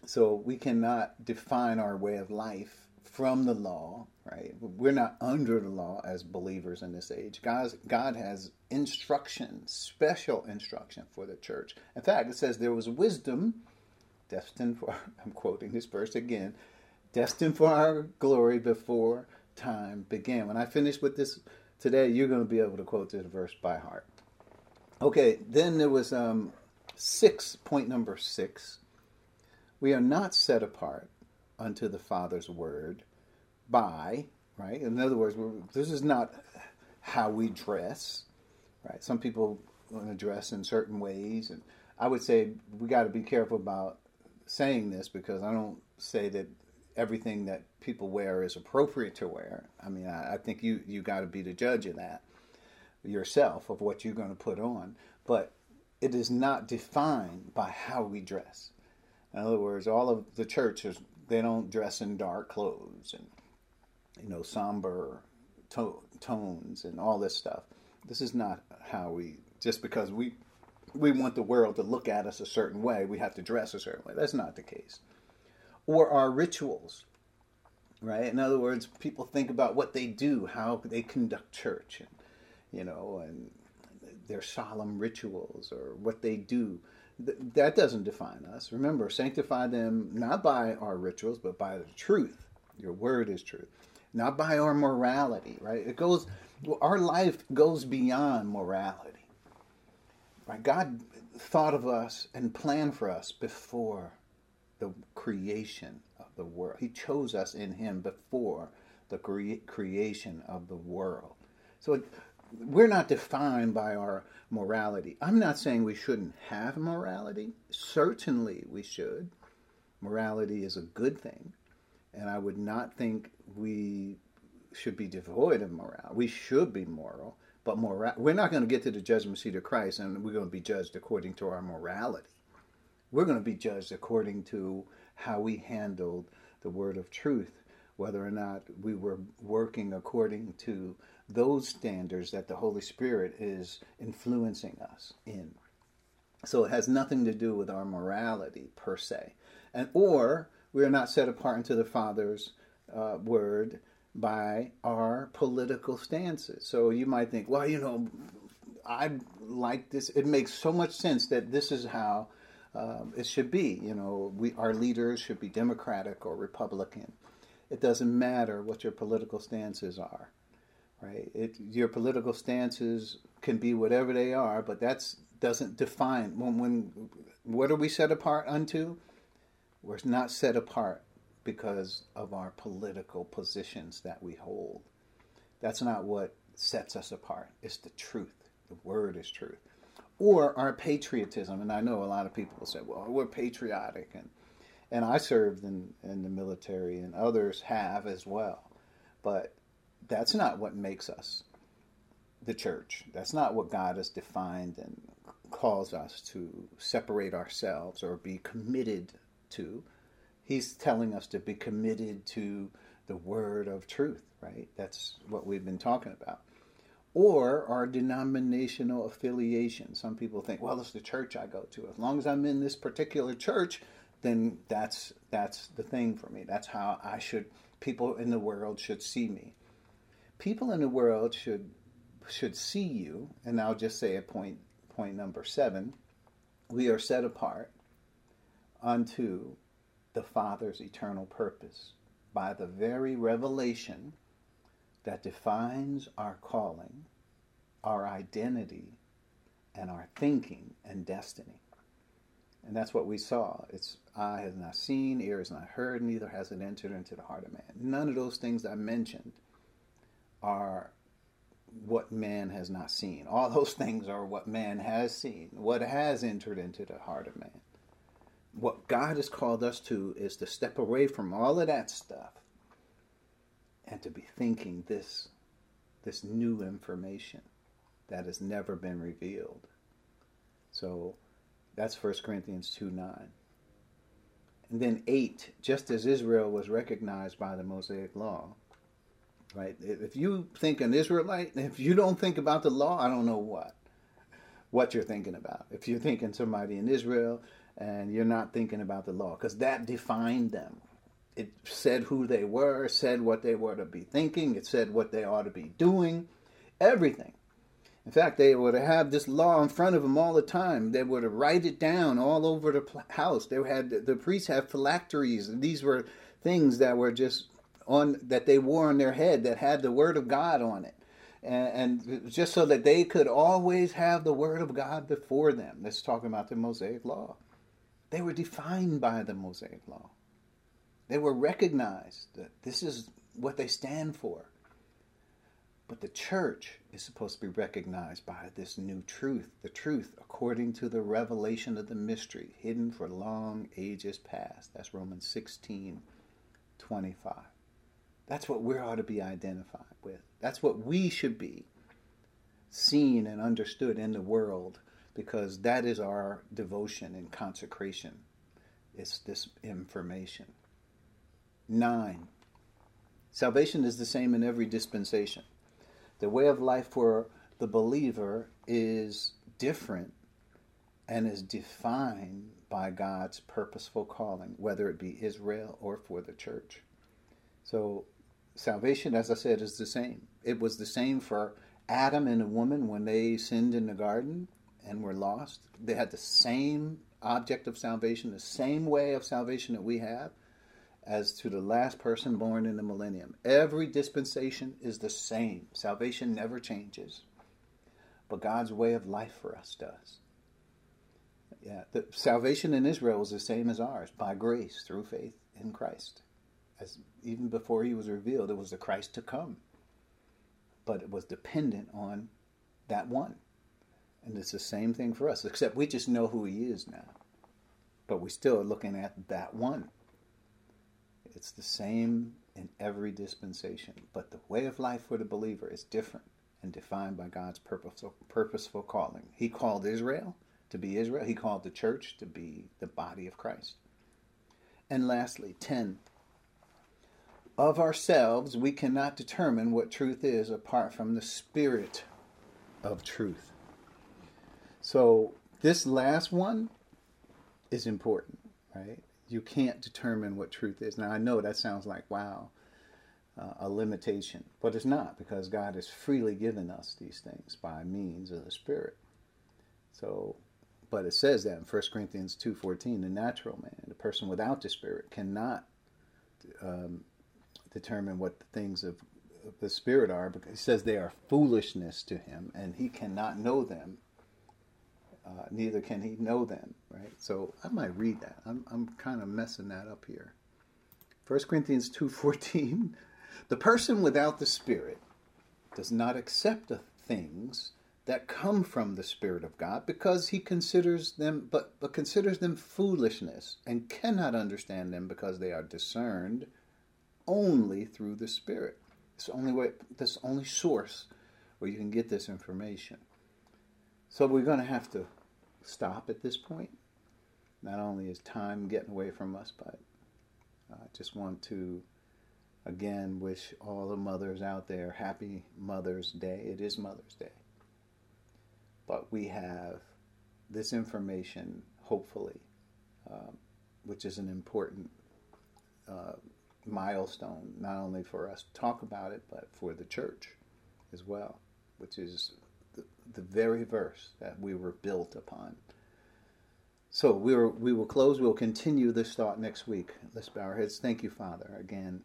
So we cannot define our way of life from the law, right? We're not under the law as believers in this age. God, God has instruction, special instruction for the church. In fact, it says there was wisdom destined for, <laughs> I'm quoting this verse again, destined for our glory before time began. When I finish with this today, you're going to be able to quote this verse by heart. Okay, then there was um, six, point number six. We are not set apart unto the Father's word by, right? In other words, this is not how we dress, right? Some people want to dress in certain ways, and I would say we got to be careful about saying this because I don't say that everything that people wear is appropriate to wear. I mean, I, I think you you got to be the judge of that yourself of what you're going to put on, but it is not defined by how we dress. In other words, all of the churches they don't dress in dark clothes and you know somber to- tones and all this stuff. This is not how we just because we we want the world to look at us a certain way, we have to dress a certain way. That's not the case or our rituals, right? In other words, people think about what they do, how they conduct church, and you know, and their solemn rituals or what they do. that doesn't define us. Remember, sanctify them not by our rituals, but by the truth. Your word is truth, not by our morality, right? It goes. Our life goes beyond morality. Right? God thought of us and planned for us before the creation of the world. He chose us in Him before the cre- creation of the world. So we're not defined by our morality. I'm not saying we shouldn't have morality. Certainly we should. Morality is a good thing. And I would not think we should be devoid of morality. We should be moral, but moral, we're not going to get to the judgment seat of Christ and we're going to be judged according to our morality we're going to be judged according to how we handled the word of truth, whether or not we were working according to those standards that the Holy Spirit is influencing us in. So it has nothing to do with our morality per se. And or we are not set apart into the Father's uh, word by our political stances. So you might think, well, you know, I like this. It makes so much sense that this is how um, it should be. You know, we our leaders should be Democratic or Republican. It doesn't matter what your political stances are, right? It, your political stances can be whatever they are, but that's doesn't define when when what are we set apart unto? We're not set apart because of our political positions that we hold. That's not what sets us apart. It's the truth. The word is truth or our patriotism. And I know a lot of people will say, well, we're patriotic. And, and I served in, in the military, and others have as well. But that's not what makes us the church. That's not what God has defined and calls us to separate ourselves or be committed to. He's telling us to be committed to the word of truth, right? That's what we've been talking about or our denominational affiliation. Some people think, well, it's the church I go to. As long as I'm in this particular church, then that's that's the thing for me. That's how I should people in the world should see me. People in the world should should see you, and I'll just say a point point number seven. We are set apart unto the Father's eternal purpose by the very revelation that defines our calling, our identity, and our thinking and destiny. And that's what we saw. It's eye has not seen, ear has not heard, neither has it entered into the heart of man. None of those things I mentioned are what man has not seen. All those <laughs> things are what man has seen, what has entered into the heart of man. What God has called us to is to step away from all of that stuff and to be thinking this this new information that has never been revealed. So that's 1 Corinthians 2 9. And then 8, just as Israel was recognized by the Mosaic Law, right? If you think an Israelite, <laughs> if you don't think about the law, I don't know what what you're thinking about. If you're thinking somebody in Israel and you're not thinking about the law, because that defined them. It said who they were, said what they were to be thinking, it said what they ought to be doing, everything. In fact, they were to have this law in front of them all the time. They were to write it down all over the house. They had the priests have phylacteries. These were things that were just on that they wore on their head that had the word of God on it. And, just so that they could always have the word of God before them. Let's talk about the Mosaic law. They were defined by the Mosaic law. They were recognized that this is what they stand for. But the church is supposed to be recognized by this new truth, the truth according to the revelation of the mystery hidden for long ages past. That's Romans 16 25. That's what we ought to be identified with. That's what we should be seen and understood in the world because that is our devotion and consecration. It's this information. Nine, salvation is the same in every dispensation. The way of life for the believer is different and is defined by God's purposeful calling, whether it be Israel or for the church. So salvation, as I said, is the same. It was the same for Adam and a woman when they sinned in the garden and were lost. They had the same object of salvation, the same way of salvation that we have as to the last person born in the millennium. Every dispensation is the same. Salvation never changes. But God's way of life for us does. Yeah, the salvation in Israel was the same as ours, by grace through faith in Christ as even before he was revealed, it was the Christ to come. But it was dependent on that one. And it's the same thing for us, except we just know who he is now. But we're still looking at that one. It's the same in every dispensation. But the way of life for the believer is different and defined by God's purposeful, purposeful calling. He called Israel to be Israel, He called the church to be the body of Christ. And lastly, 10 of ourselves, we cannot determine what truth is apart from the spirit of truth. So, this last one is important, right? You can't determine what truth is. Now, I know that sounds like, wow, uh, a limitation, but it's not because God has freely given us these things by means of the Spirit. So, but it says that in 1 Corinthians 2.14, the natural man, the person without the Spirit, cannot um, determine what the things of, of the Spirit are because he says they are foolishness to him and he cannot know them. Uh, neither can he know them, right? So I might read that. I'm, I'm kind of messing that up here. 1 Corinthians 2.14, <laughs> the person without the Spirit does not accept the things that come from the Spirit of God because he considers them, but, but considers them foolishness and cannot understand them because they are discerned only through the Spirit. It's the only way, this only source where you can get this information. So we're going to have to stop at this point. Not only is time getting away from us, but I just want to again wish all the mothers out there happy Mother's Day. It is Mother's Day. But we have this information, hopefully, uh, which is an important uh, milestone, not only for us to talk about it, but for the church as well, which is the, very verse that we were built upon. So we will, we will close. We'll continue this thought next week. Let's bow our heads. Thank you, Father, again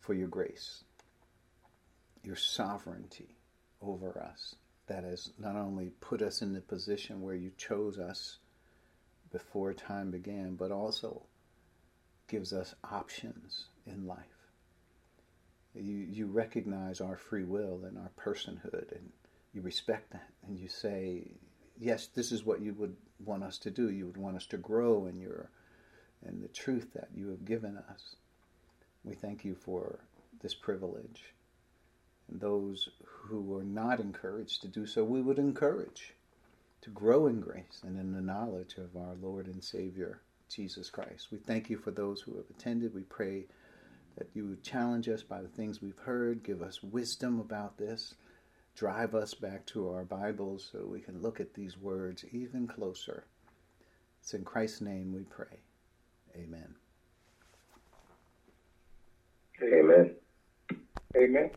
for your grace, your sovereignty over us that has not only put us in the position where you chose us before time began, but also gives us options in life. You, you recognize our free will and our personhood, and you respect that, and you say, yes, this is what you would want us to do. You would want us to grow in your in the truth that you have given us. We thank you for this privilege. And those who are not encouraged to do so, we would encourage to grow in grace and in the knowledge of our Lord and Savior, Jesus Christ. We thank you for those who have attended. We pray that you would challenge us by the things we've heard, give us wisdom about this, drive us back to our Bibles so we can look at these words even closer. It's in Christ's name we pray. Amen. Amen. Amen.